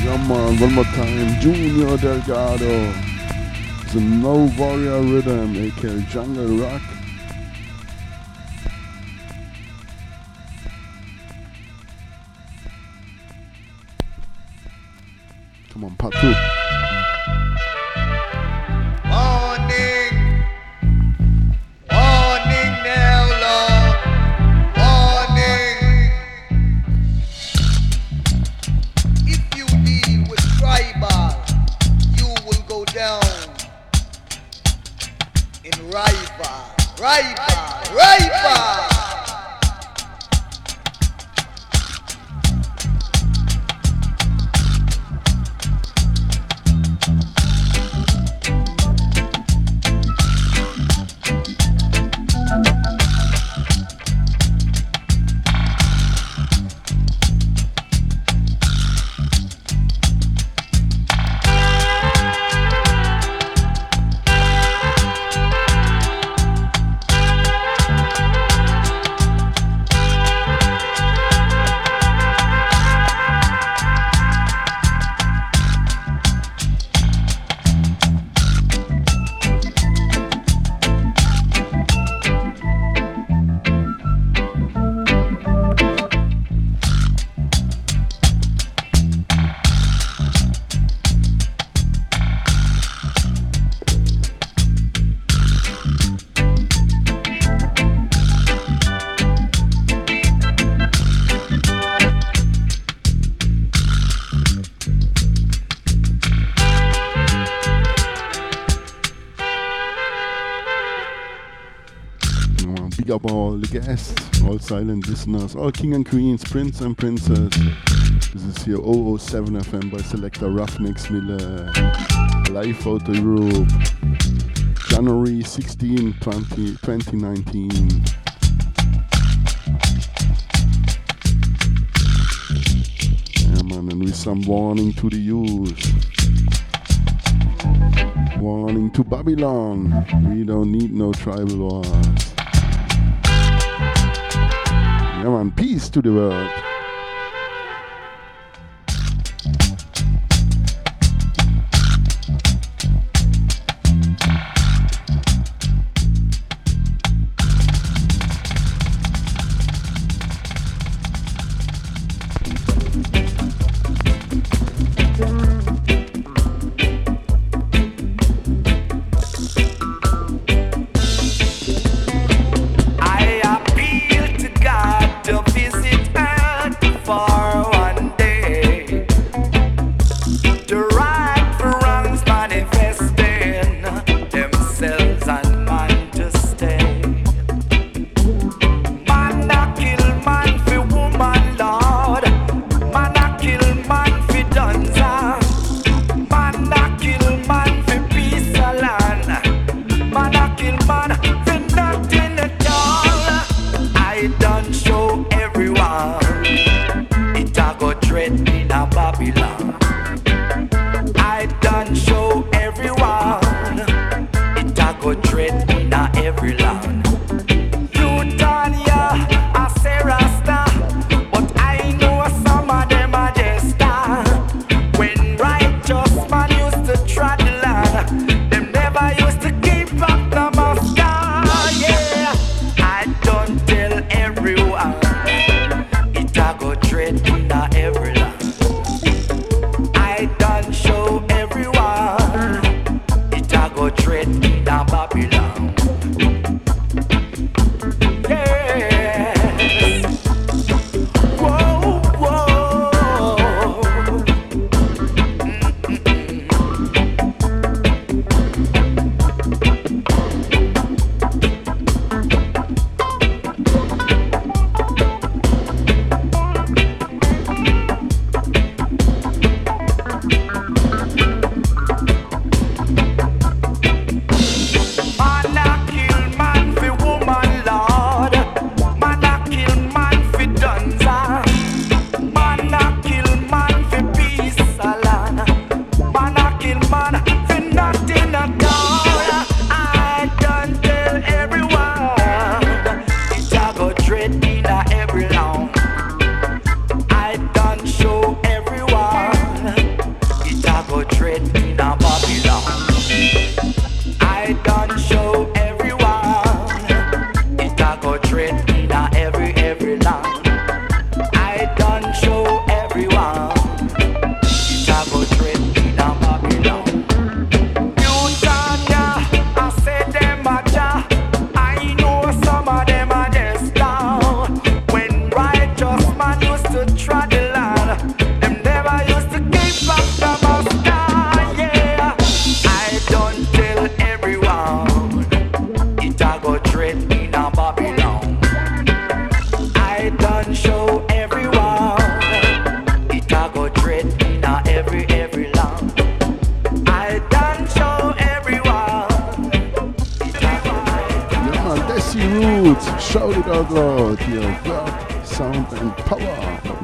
player. on, one more time. Junior Delgado. The No Warrior Rhythm, aka Jungle Rock. Come on, part two. Silent listeners, all king and queens, prince and princess. This is here 007 FM by selector Ruffneck Smille, live out of Europe, January 16, 20, 2019. Yeah, man, and with some warning to the youth. Warning to Babylon, we don't need no tribal wars. Man. Peace to the world. Shout it out loud. Your work, sound and power. But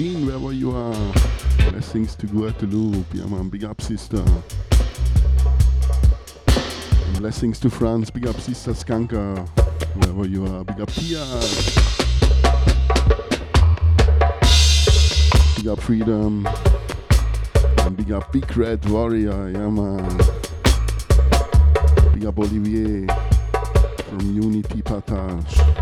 Jean, wherever you are. Blessings to Guadeloupe. Yeah, man. Big up, sister. Blessings to France. Big up, sister Skanka. Wherever you are. Big up, Pia. Big up, Freedom. And big up, Big Red Warrior. Yeah, man. Big up, Olivier from Unity Partage.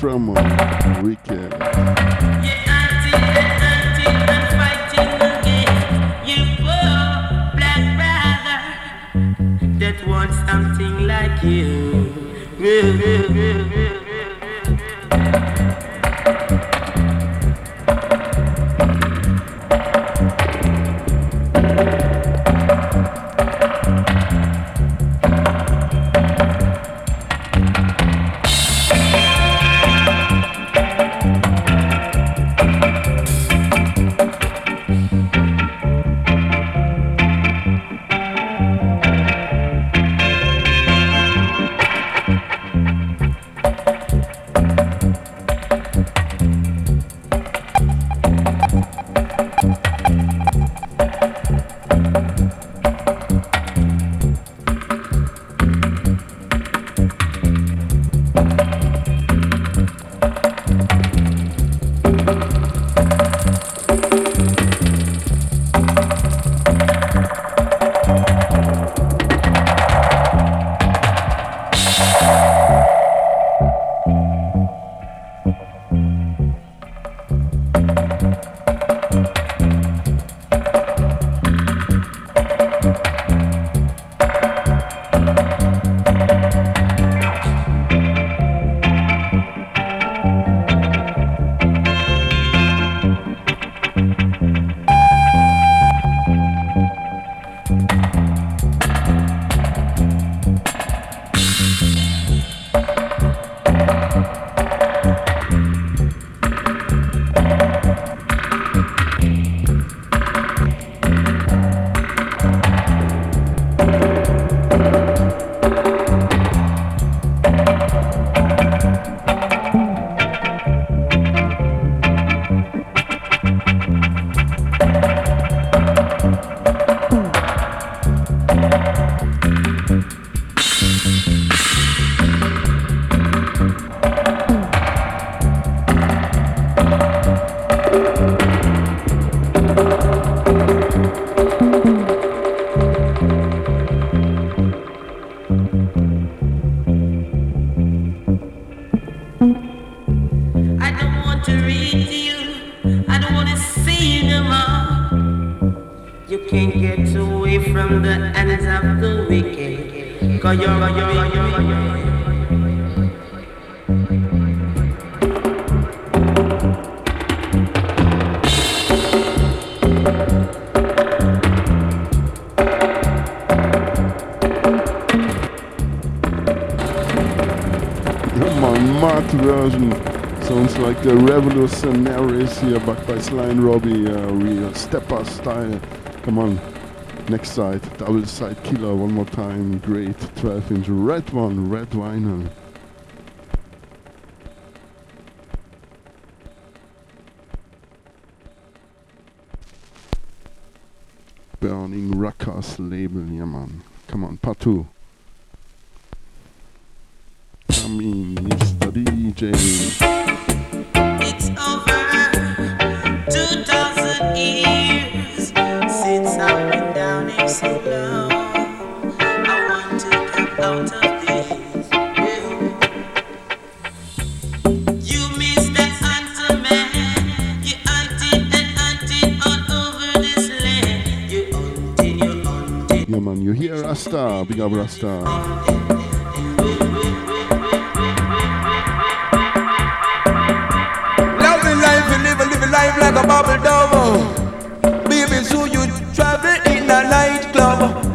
Trauma Recap. can't get away from the ends of the wicked. Cause you're, you're, you're, you're version. Sounds like the revolutionaries here, backed by Sly and Robbie, uh, real stepper style. Come on. Next side, double side killer, one more time. Great. 12 inch red one, red vinyl. Burning Ruckus Label, yeah man. Come on, part two. Come in, Mr. DJ. Rasta. Big up Rasta. life like a bubble dove. Baby, so you travel in a nightclub.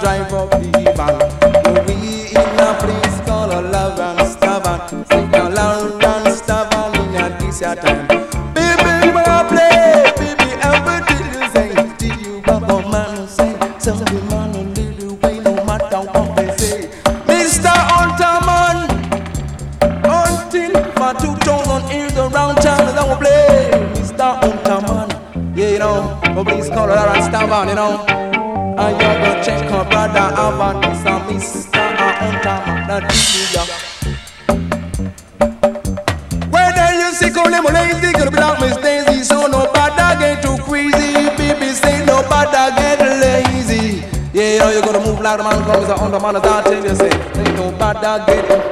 drive up the bank. all the time till you say, ain't no bad again.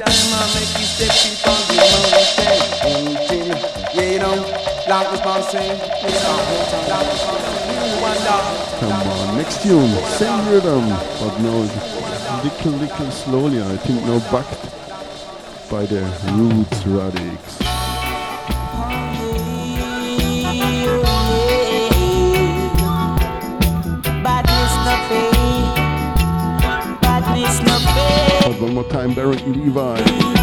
time I make you step on the yeah, you know, it's Come on, next tune, same rhythm, but no, little, little slowly, I think now backed by the Roots Radics. I'm Derek Levi.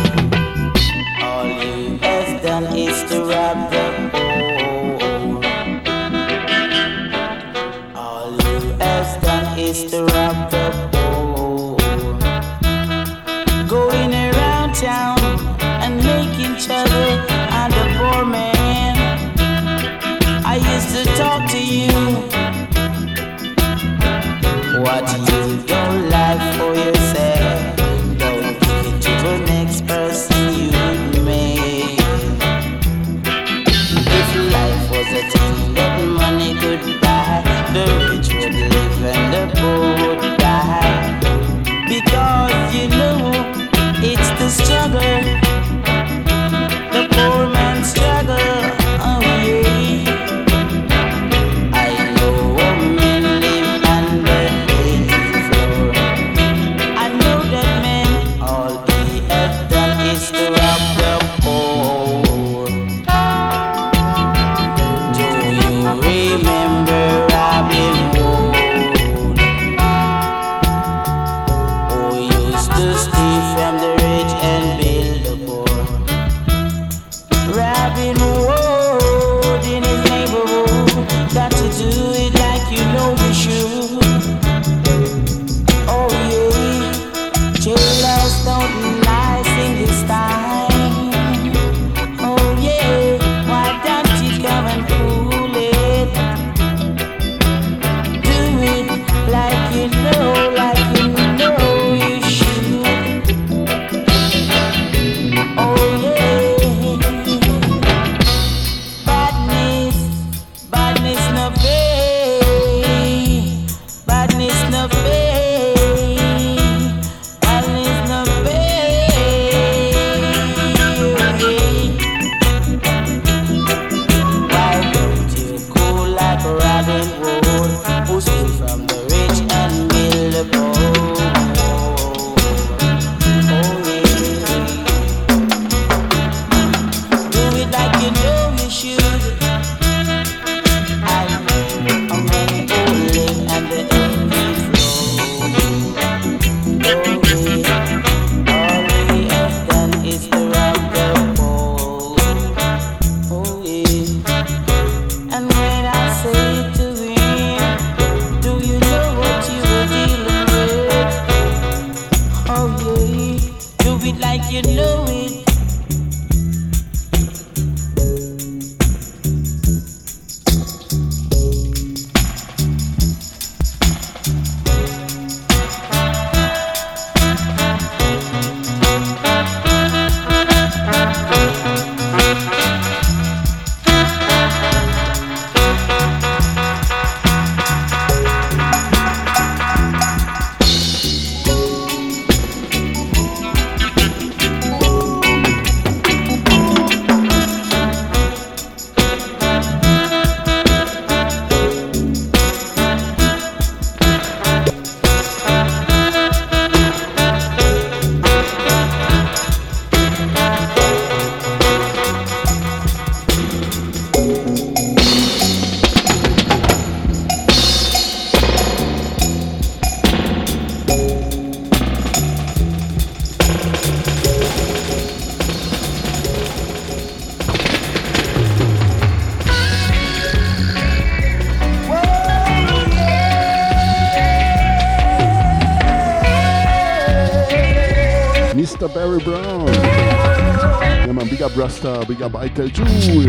Rasta, big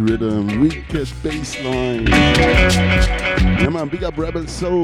rhythm, weakest bass line. Yeah man, big up Rebel Soul.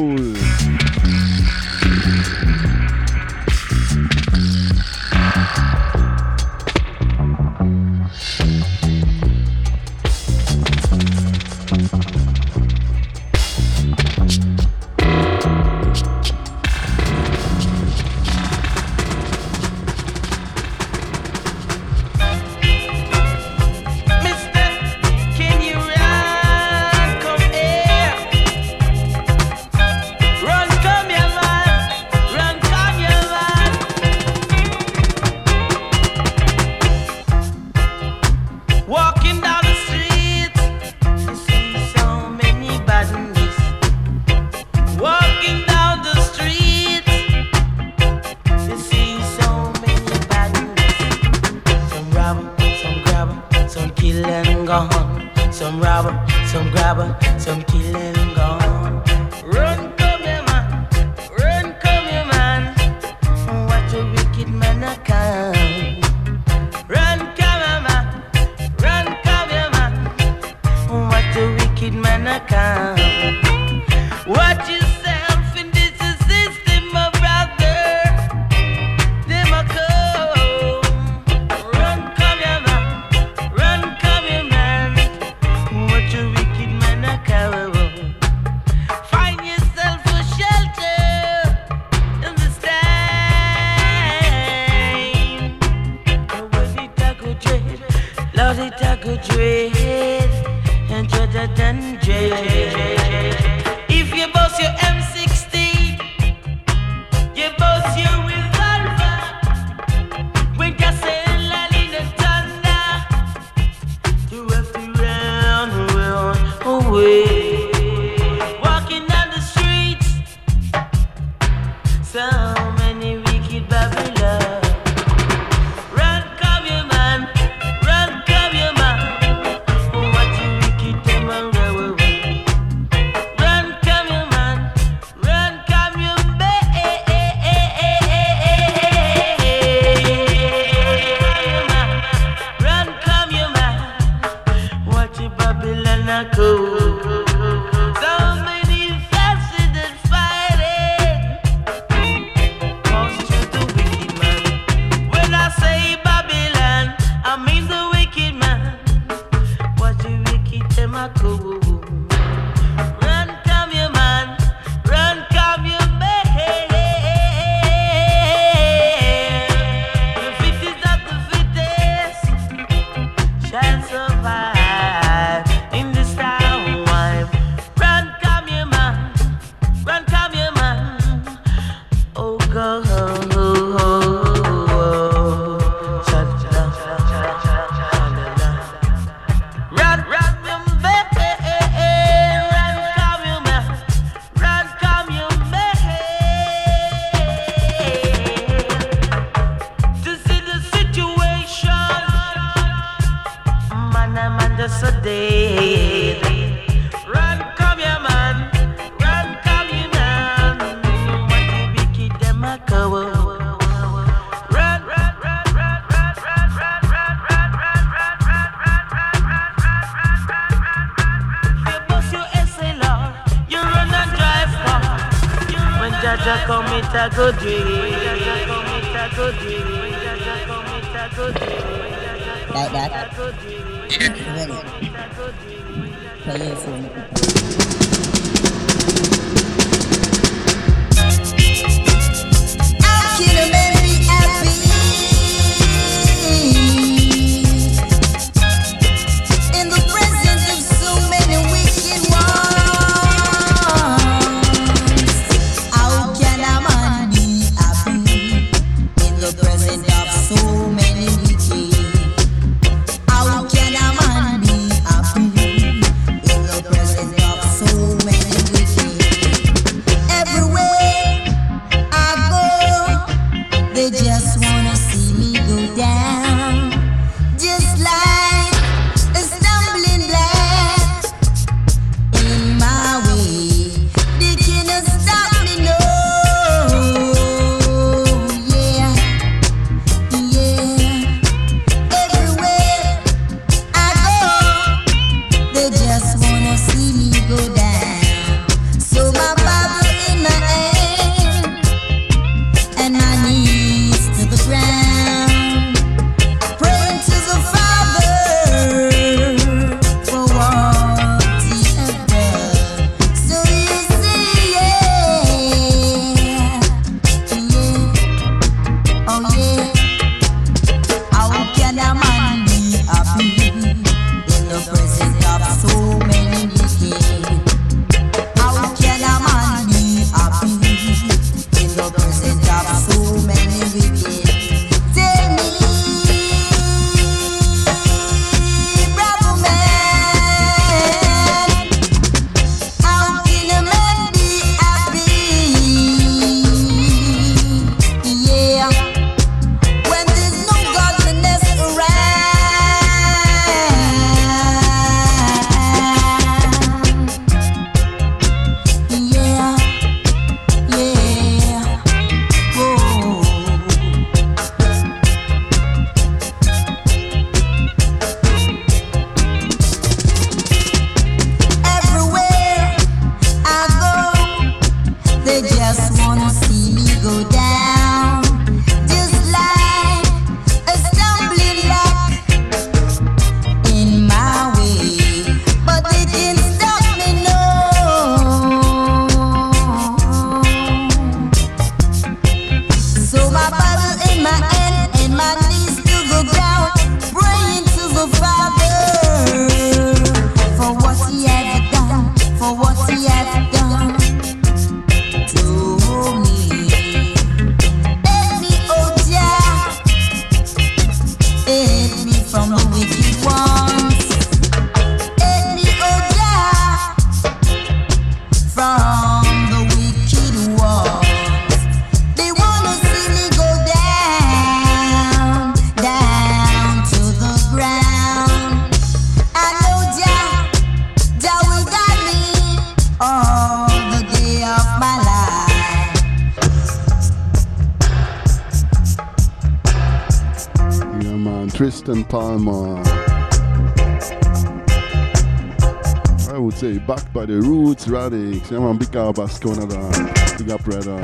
Big up Asconada. Big up brother.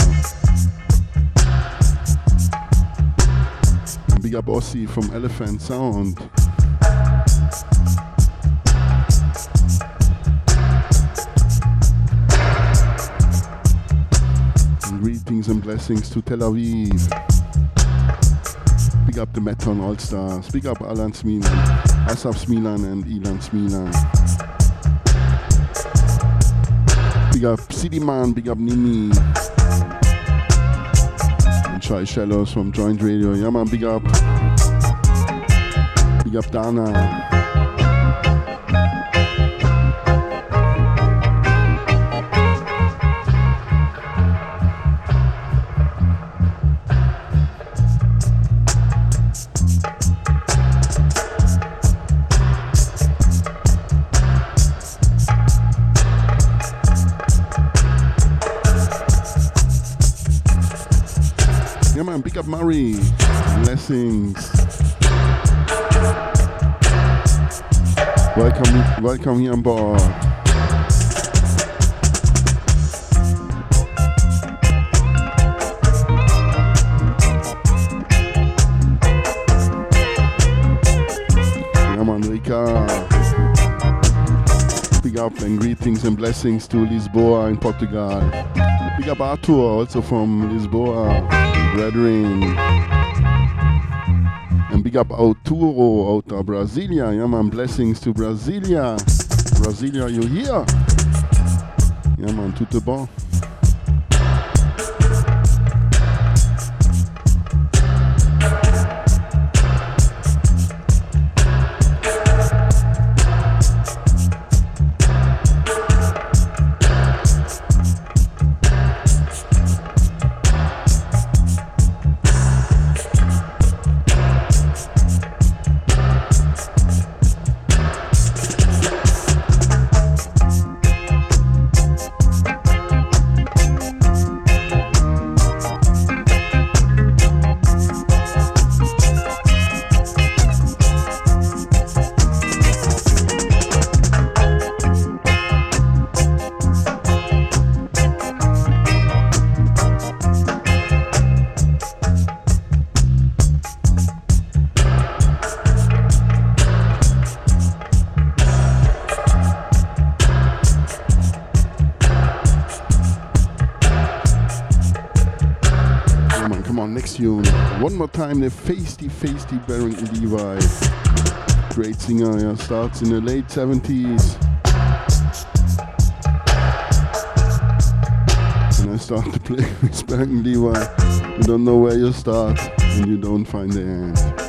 Big up Ossie from Elephant Sound. And greetings and blessings to Tel Aviv. Big up the Meton All Stars. Big up Alan Smilan, Asaf Smilan, and Ilan Smilan. Big up City Man, big up Nimi. And Chai Shallows from Joint Radio. Yeah, man, big up. Big up Dana. Welcome, welcome here on board. Big up and greetings and blessings to Lisboa in Portugal. Big up Arthur, also from Lisboa, brethren. Big up Arturo out of Brasilia. Yeah, man, blessings to Brasilia. Brasilia, you here? Yeah, man, tout bon. Time, the Feisty Feisty Barrington Levy. Great singer, yeah, starts in the late 70s. And I start to play with Barrington Levy. You don't know where you start, and you don't find the end.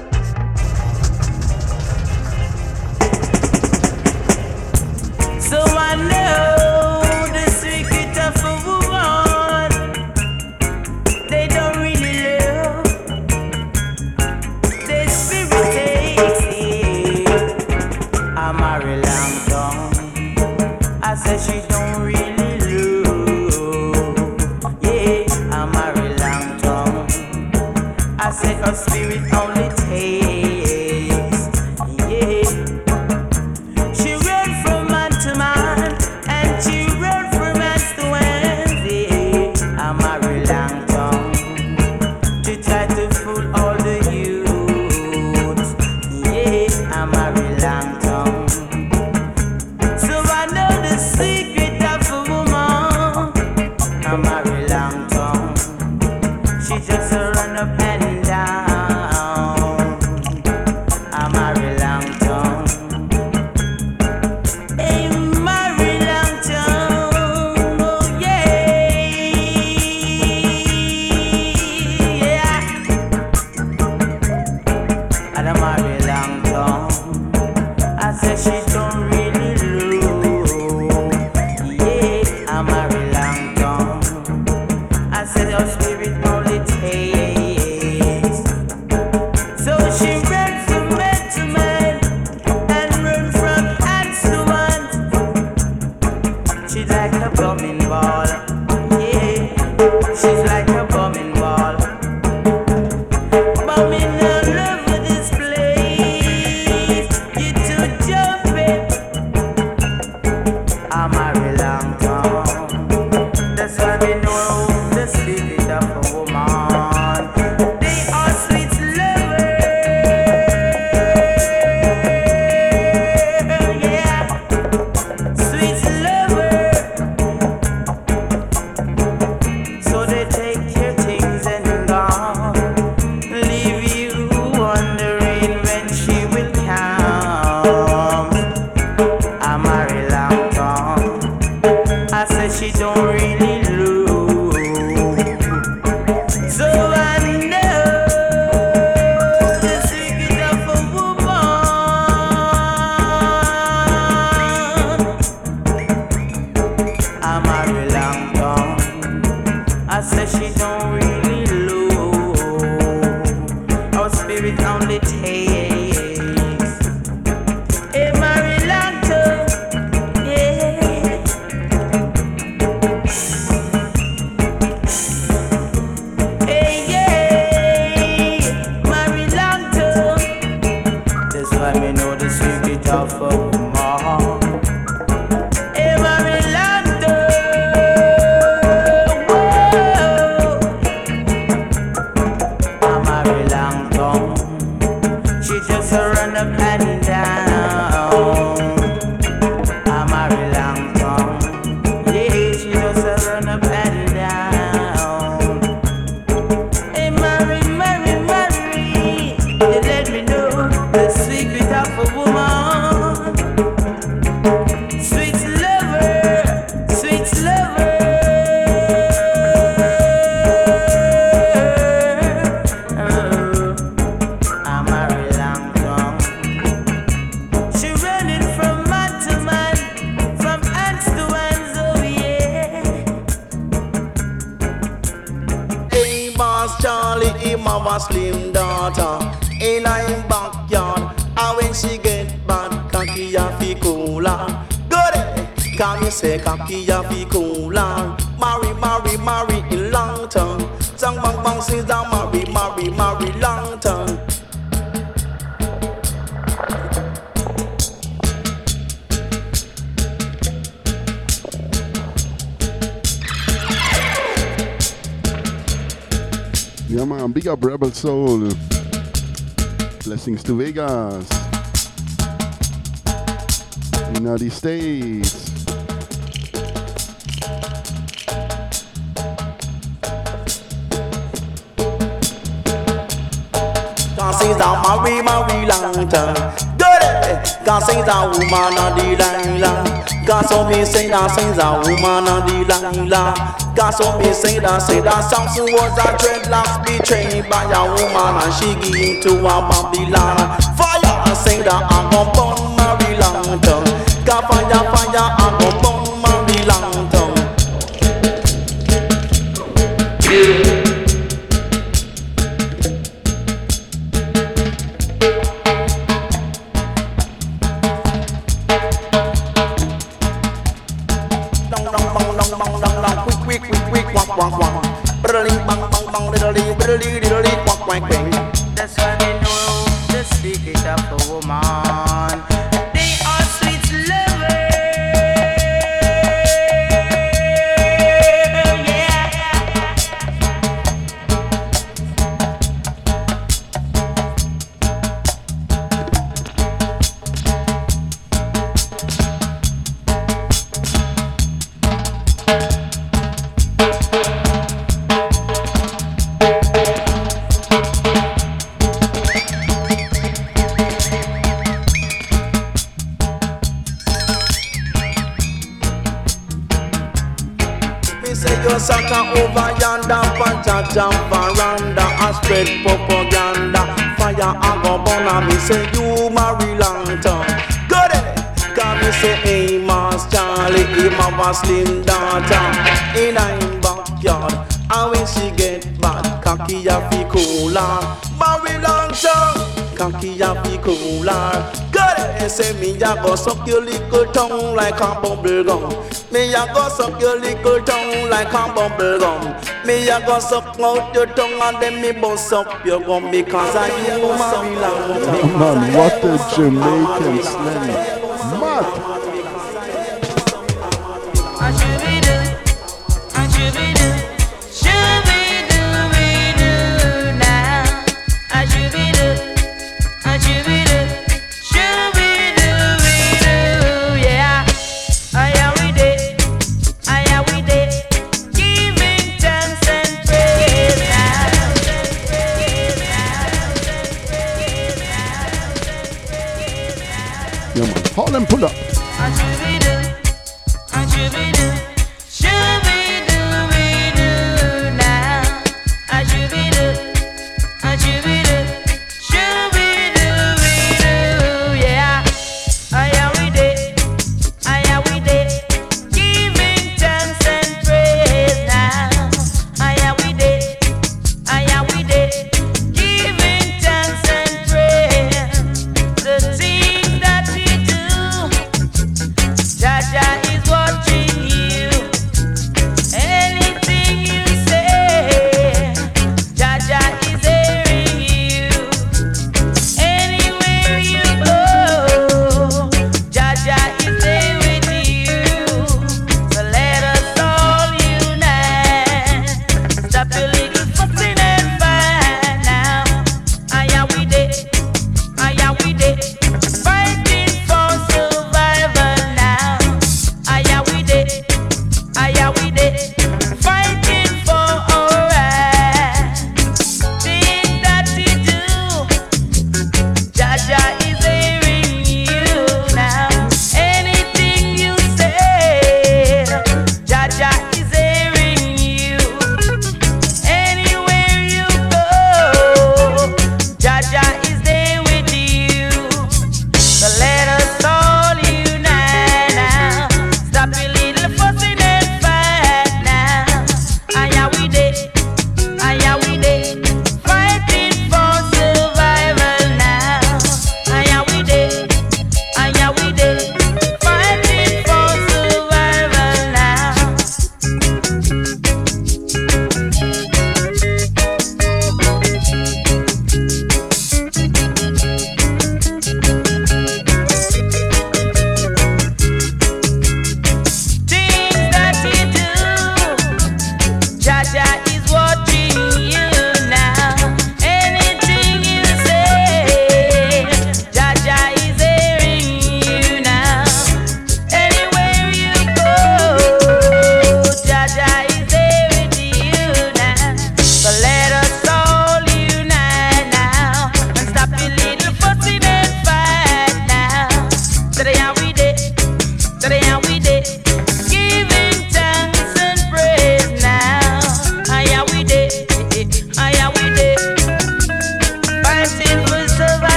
Him have a slim daughter in him backyard. And when she get bad, cocky a fi cooler. Go there, come me say cocky a fi cooler. Marry, marry, marry in long term. Sang bang bang since I marry, marry, marry long term. Yeah, man, big up Rebel Soul. Blessings to Vegas. United States. Cause she's a marry, marry long term. Good Cause she's a woman of the Delilah. Cause so me say that she's a woman of the Delilah. Cause so me say that say that Samson was a dreadlocks betrayed by a woman and she him to a Babylon. Fire say that I'm gon' burn Mary. Cause fire, fire, I'm gon' burn Mary long term. Cocky a fi cooler. Go there, say me a go suck your little tongue like a bubble gum. Me a go suck your little tongue like a bubble gum. Me a go suck out your tongue and then me bust up your gum because I you marry long man, what a Jamaican slang. Mad.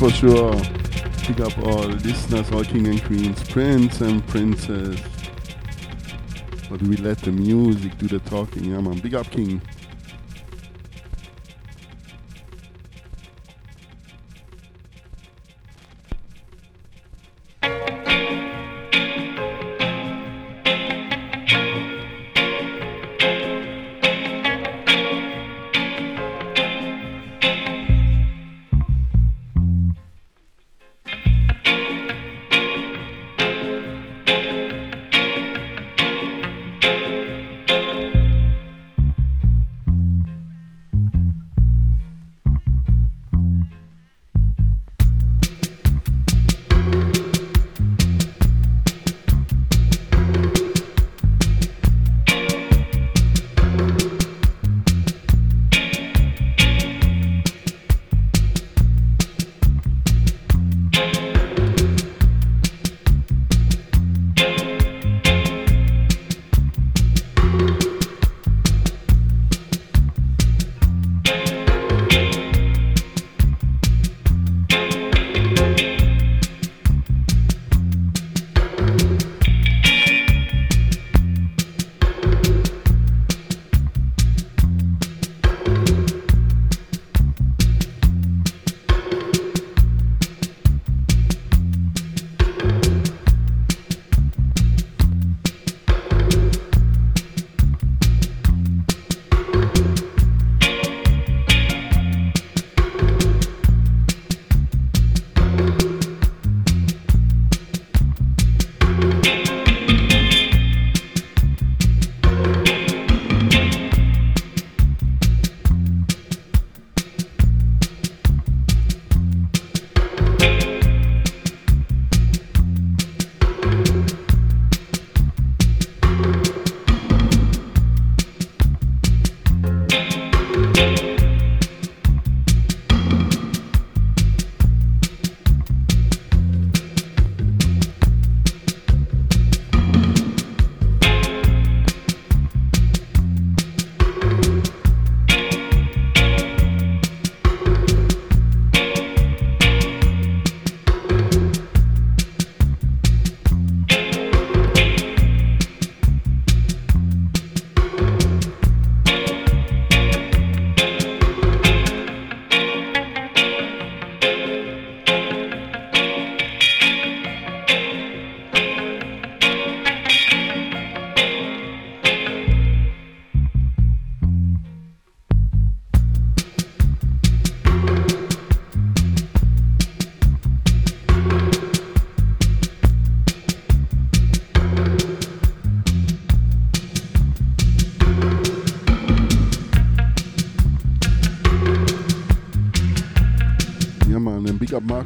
For sure. Pick up all listeners, all king and queens, prince and princess. But we let the music do the talking. Yeah, man. Big up, king.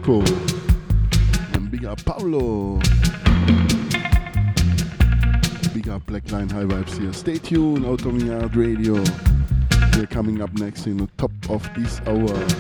Marco. And big up Paulo. Big up Black Line High Vibes here. Stay tuned, Outta Mi Yard Radio. We're coming up next in the top of this hour.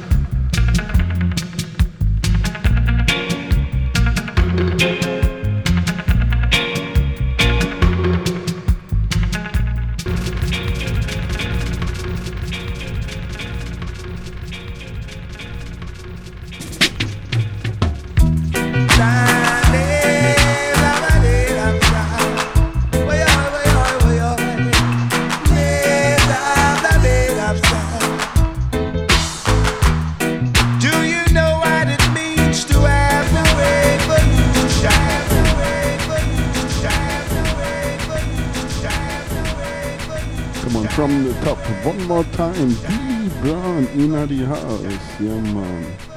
From the top, one more time. Billy Brown in the house. Yeah, man.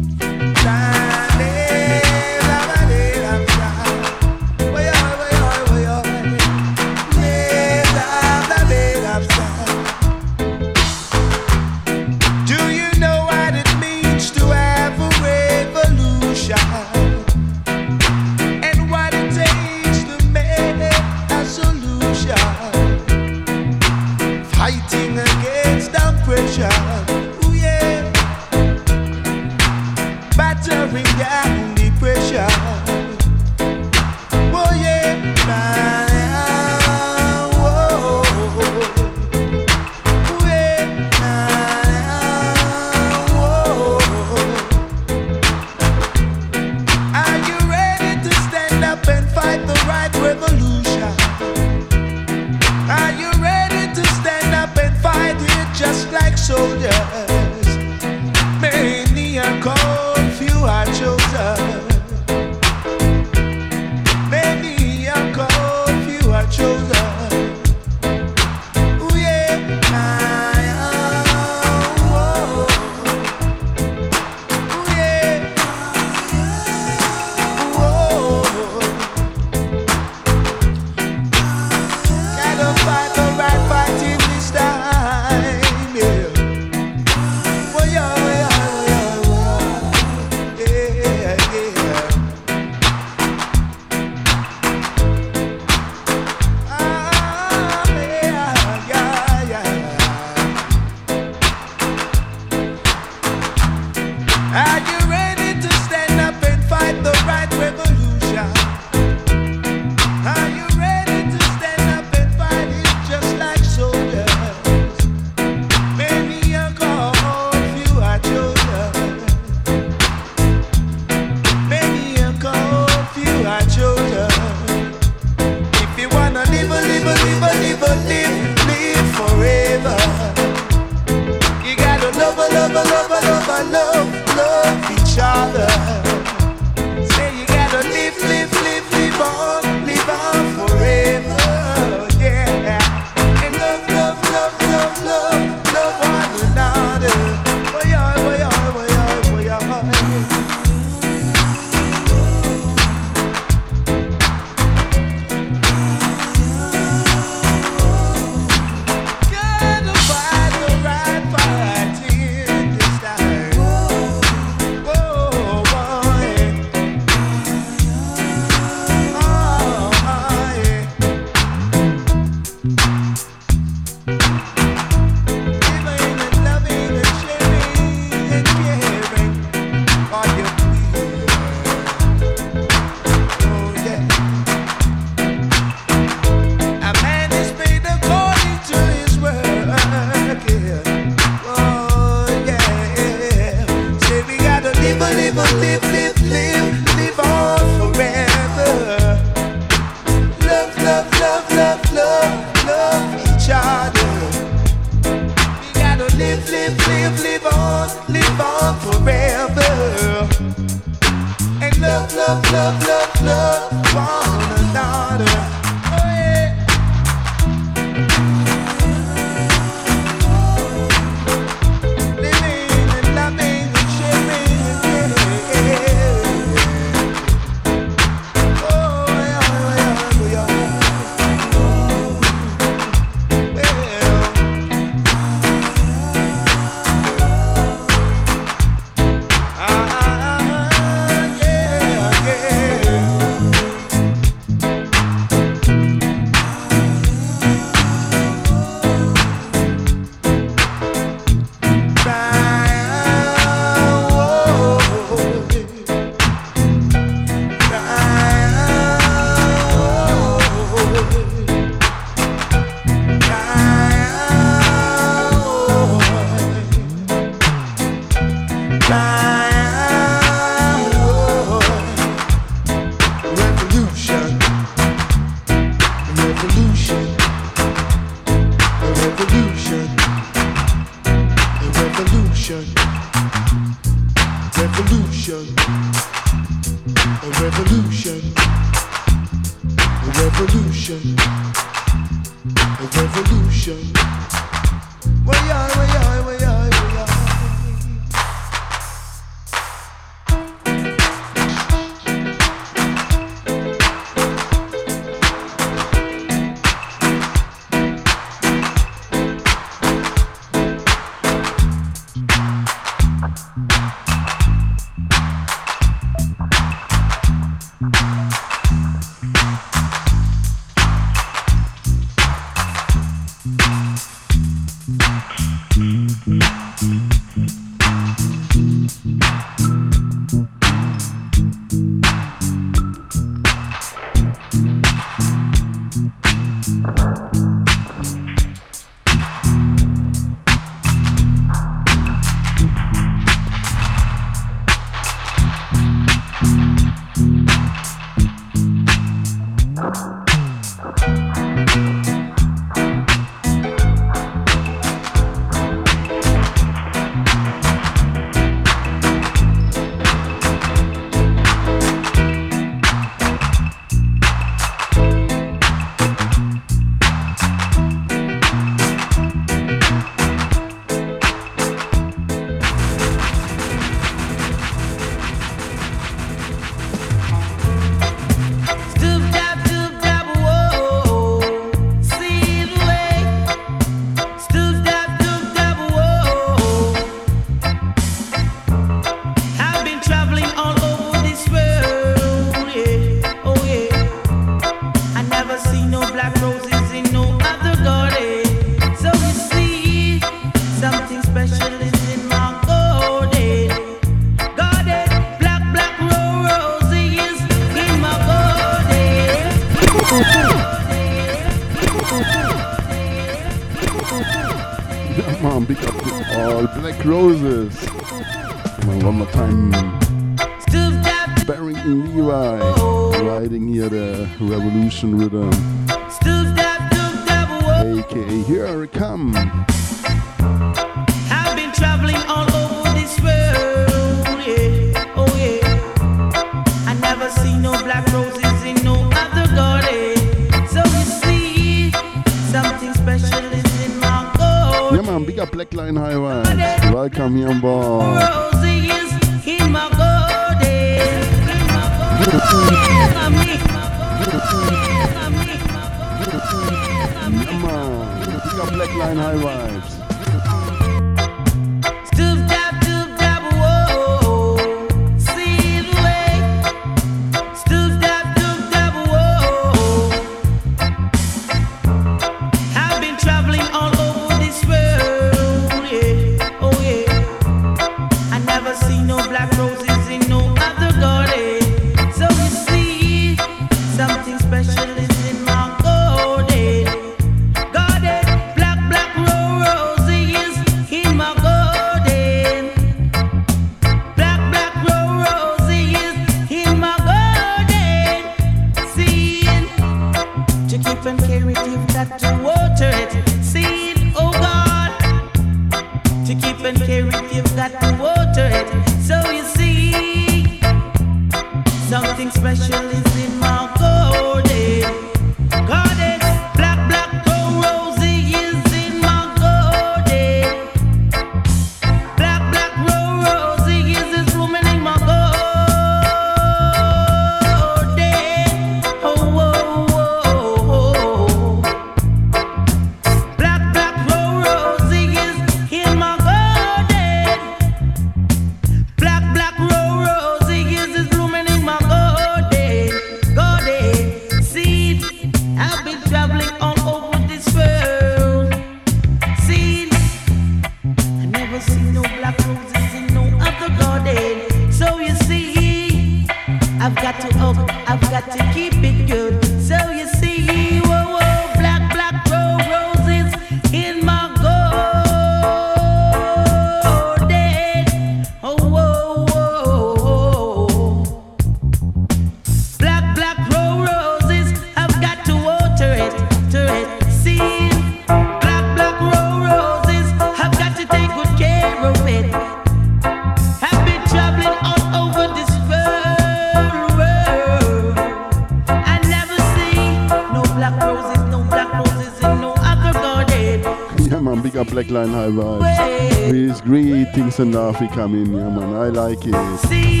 listen we come in, yeah, man. I like it. See,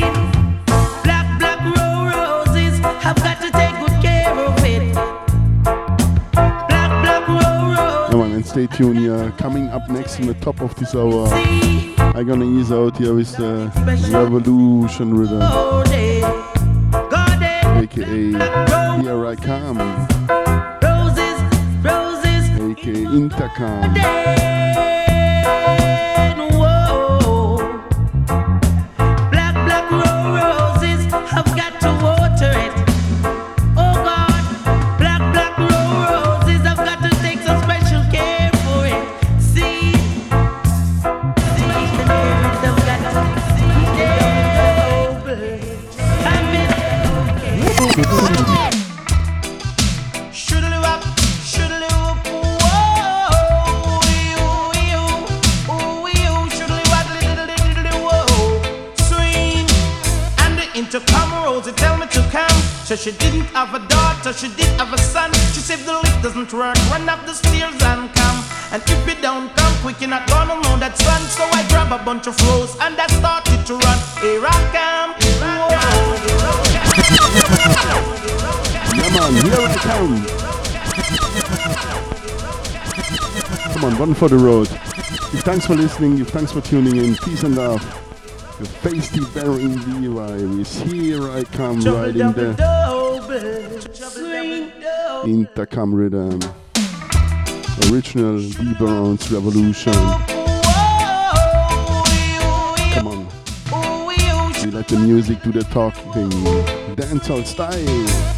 black, black row roses have got to take good care of it. Black, black row roses. Yeah, man, and stay tuned, yeah. Coming up next in the top of this hour, I'm gonna ease out here with the Revolution Riddim. AKA, eh. eh. here I come. Roses, roses, AKA Intercom. on, here I come. come on, run for the road. Thanks for listening, thanks for tuning in. Peace and love. The feisty Baron V is here I come riding right in the Intercom riddim. Original D Revolution. Come on. We let the music do the talking. Dancehall style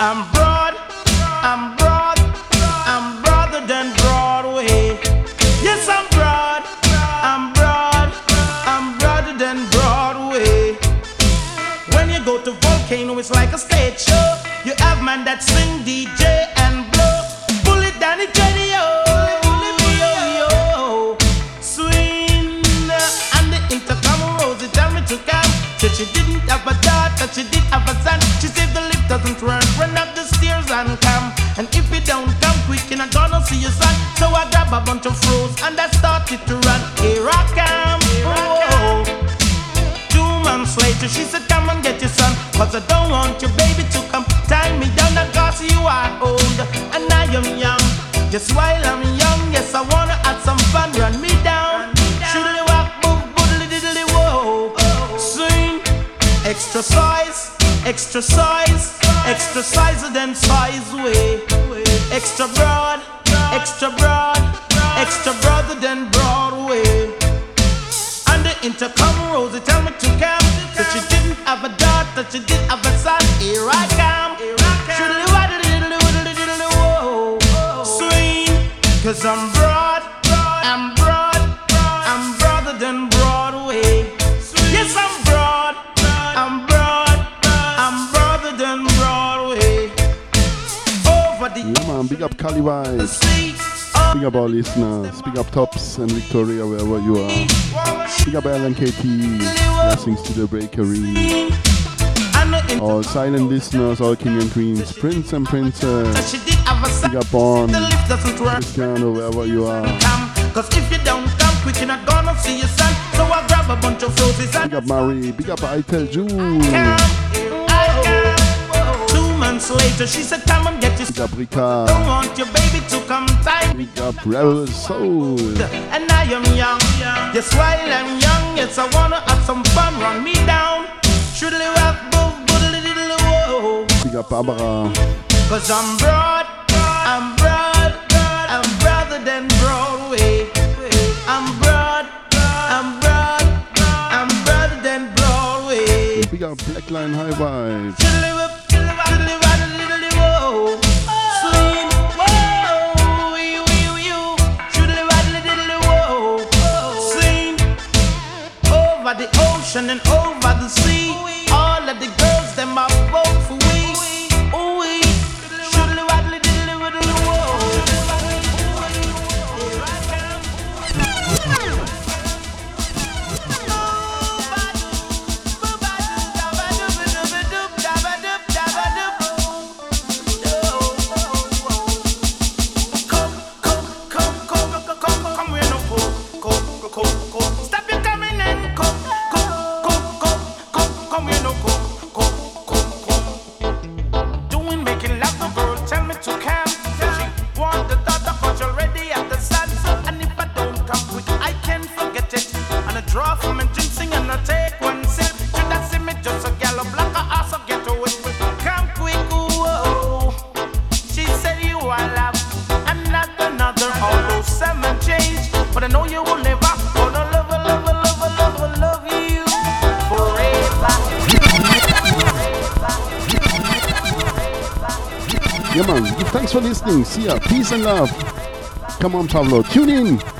I'm broad, I'm broad, Grab a bunch of froze and I started to run. Here I come. Whoa. Two months later, she said, Come and get your son. Cause I don't want your baby to come tie me down. I Cause you are old and I am young. Just while I'm young, yes, I wanna have some fun. Run me down. Shoodly walk, boop, boodly diddly whoa. Sing. Extra size, extra size, extra size than size way. Extra broad, extra broad, Cause I'm broad, I'm broad, I'm broader than Broadway. Yes, I'm broad, I'm broad, I'm broader than Broadway. Over the Yeah, man, big up Cali Vibes. Big up our listeners. Big up Tops and Victoria, wherever you are. Big up LNKT. Blessings to the bakery. All silent listeners, all king and queens, prince and princess. She did have a son. Big up on The lift doesn't work. Cristiano, wherever you are. Cause if you don't come quick, you're not gonna see your son. So I grab a bunch of roses and Big up Marie. Big up I tell June. two months later, she said, Come and get your Big up Don't want your baby to come tie me. Big up Rebel Soul. And I am young. Yes, while I'm young, yes, I wanna have some fun. Run me down. Shoodly walk, boo, boodly diddly whoa. Big up Barbara. Cause I'm broad, whoa. Sing over the ocean and over the sea. All of the for listening. See ya. Peace and love. Come on, Pablo. Tune in.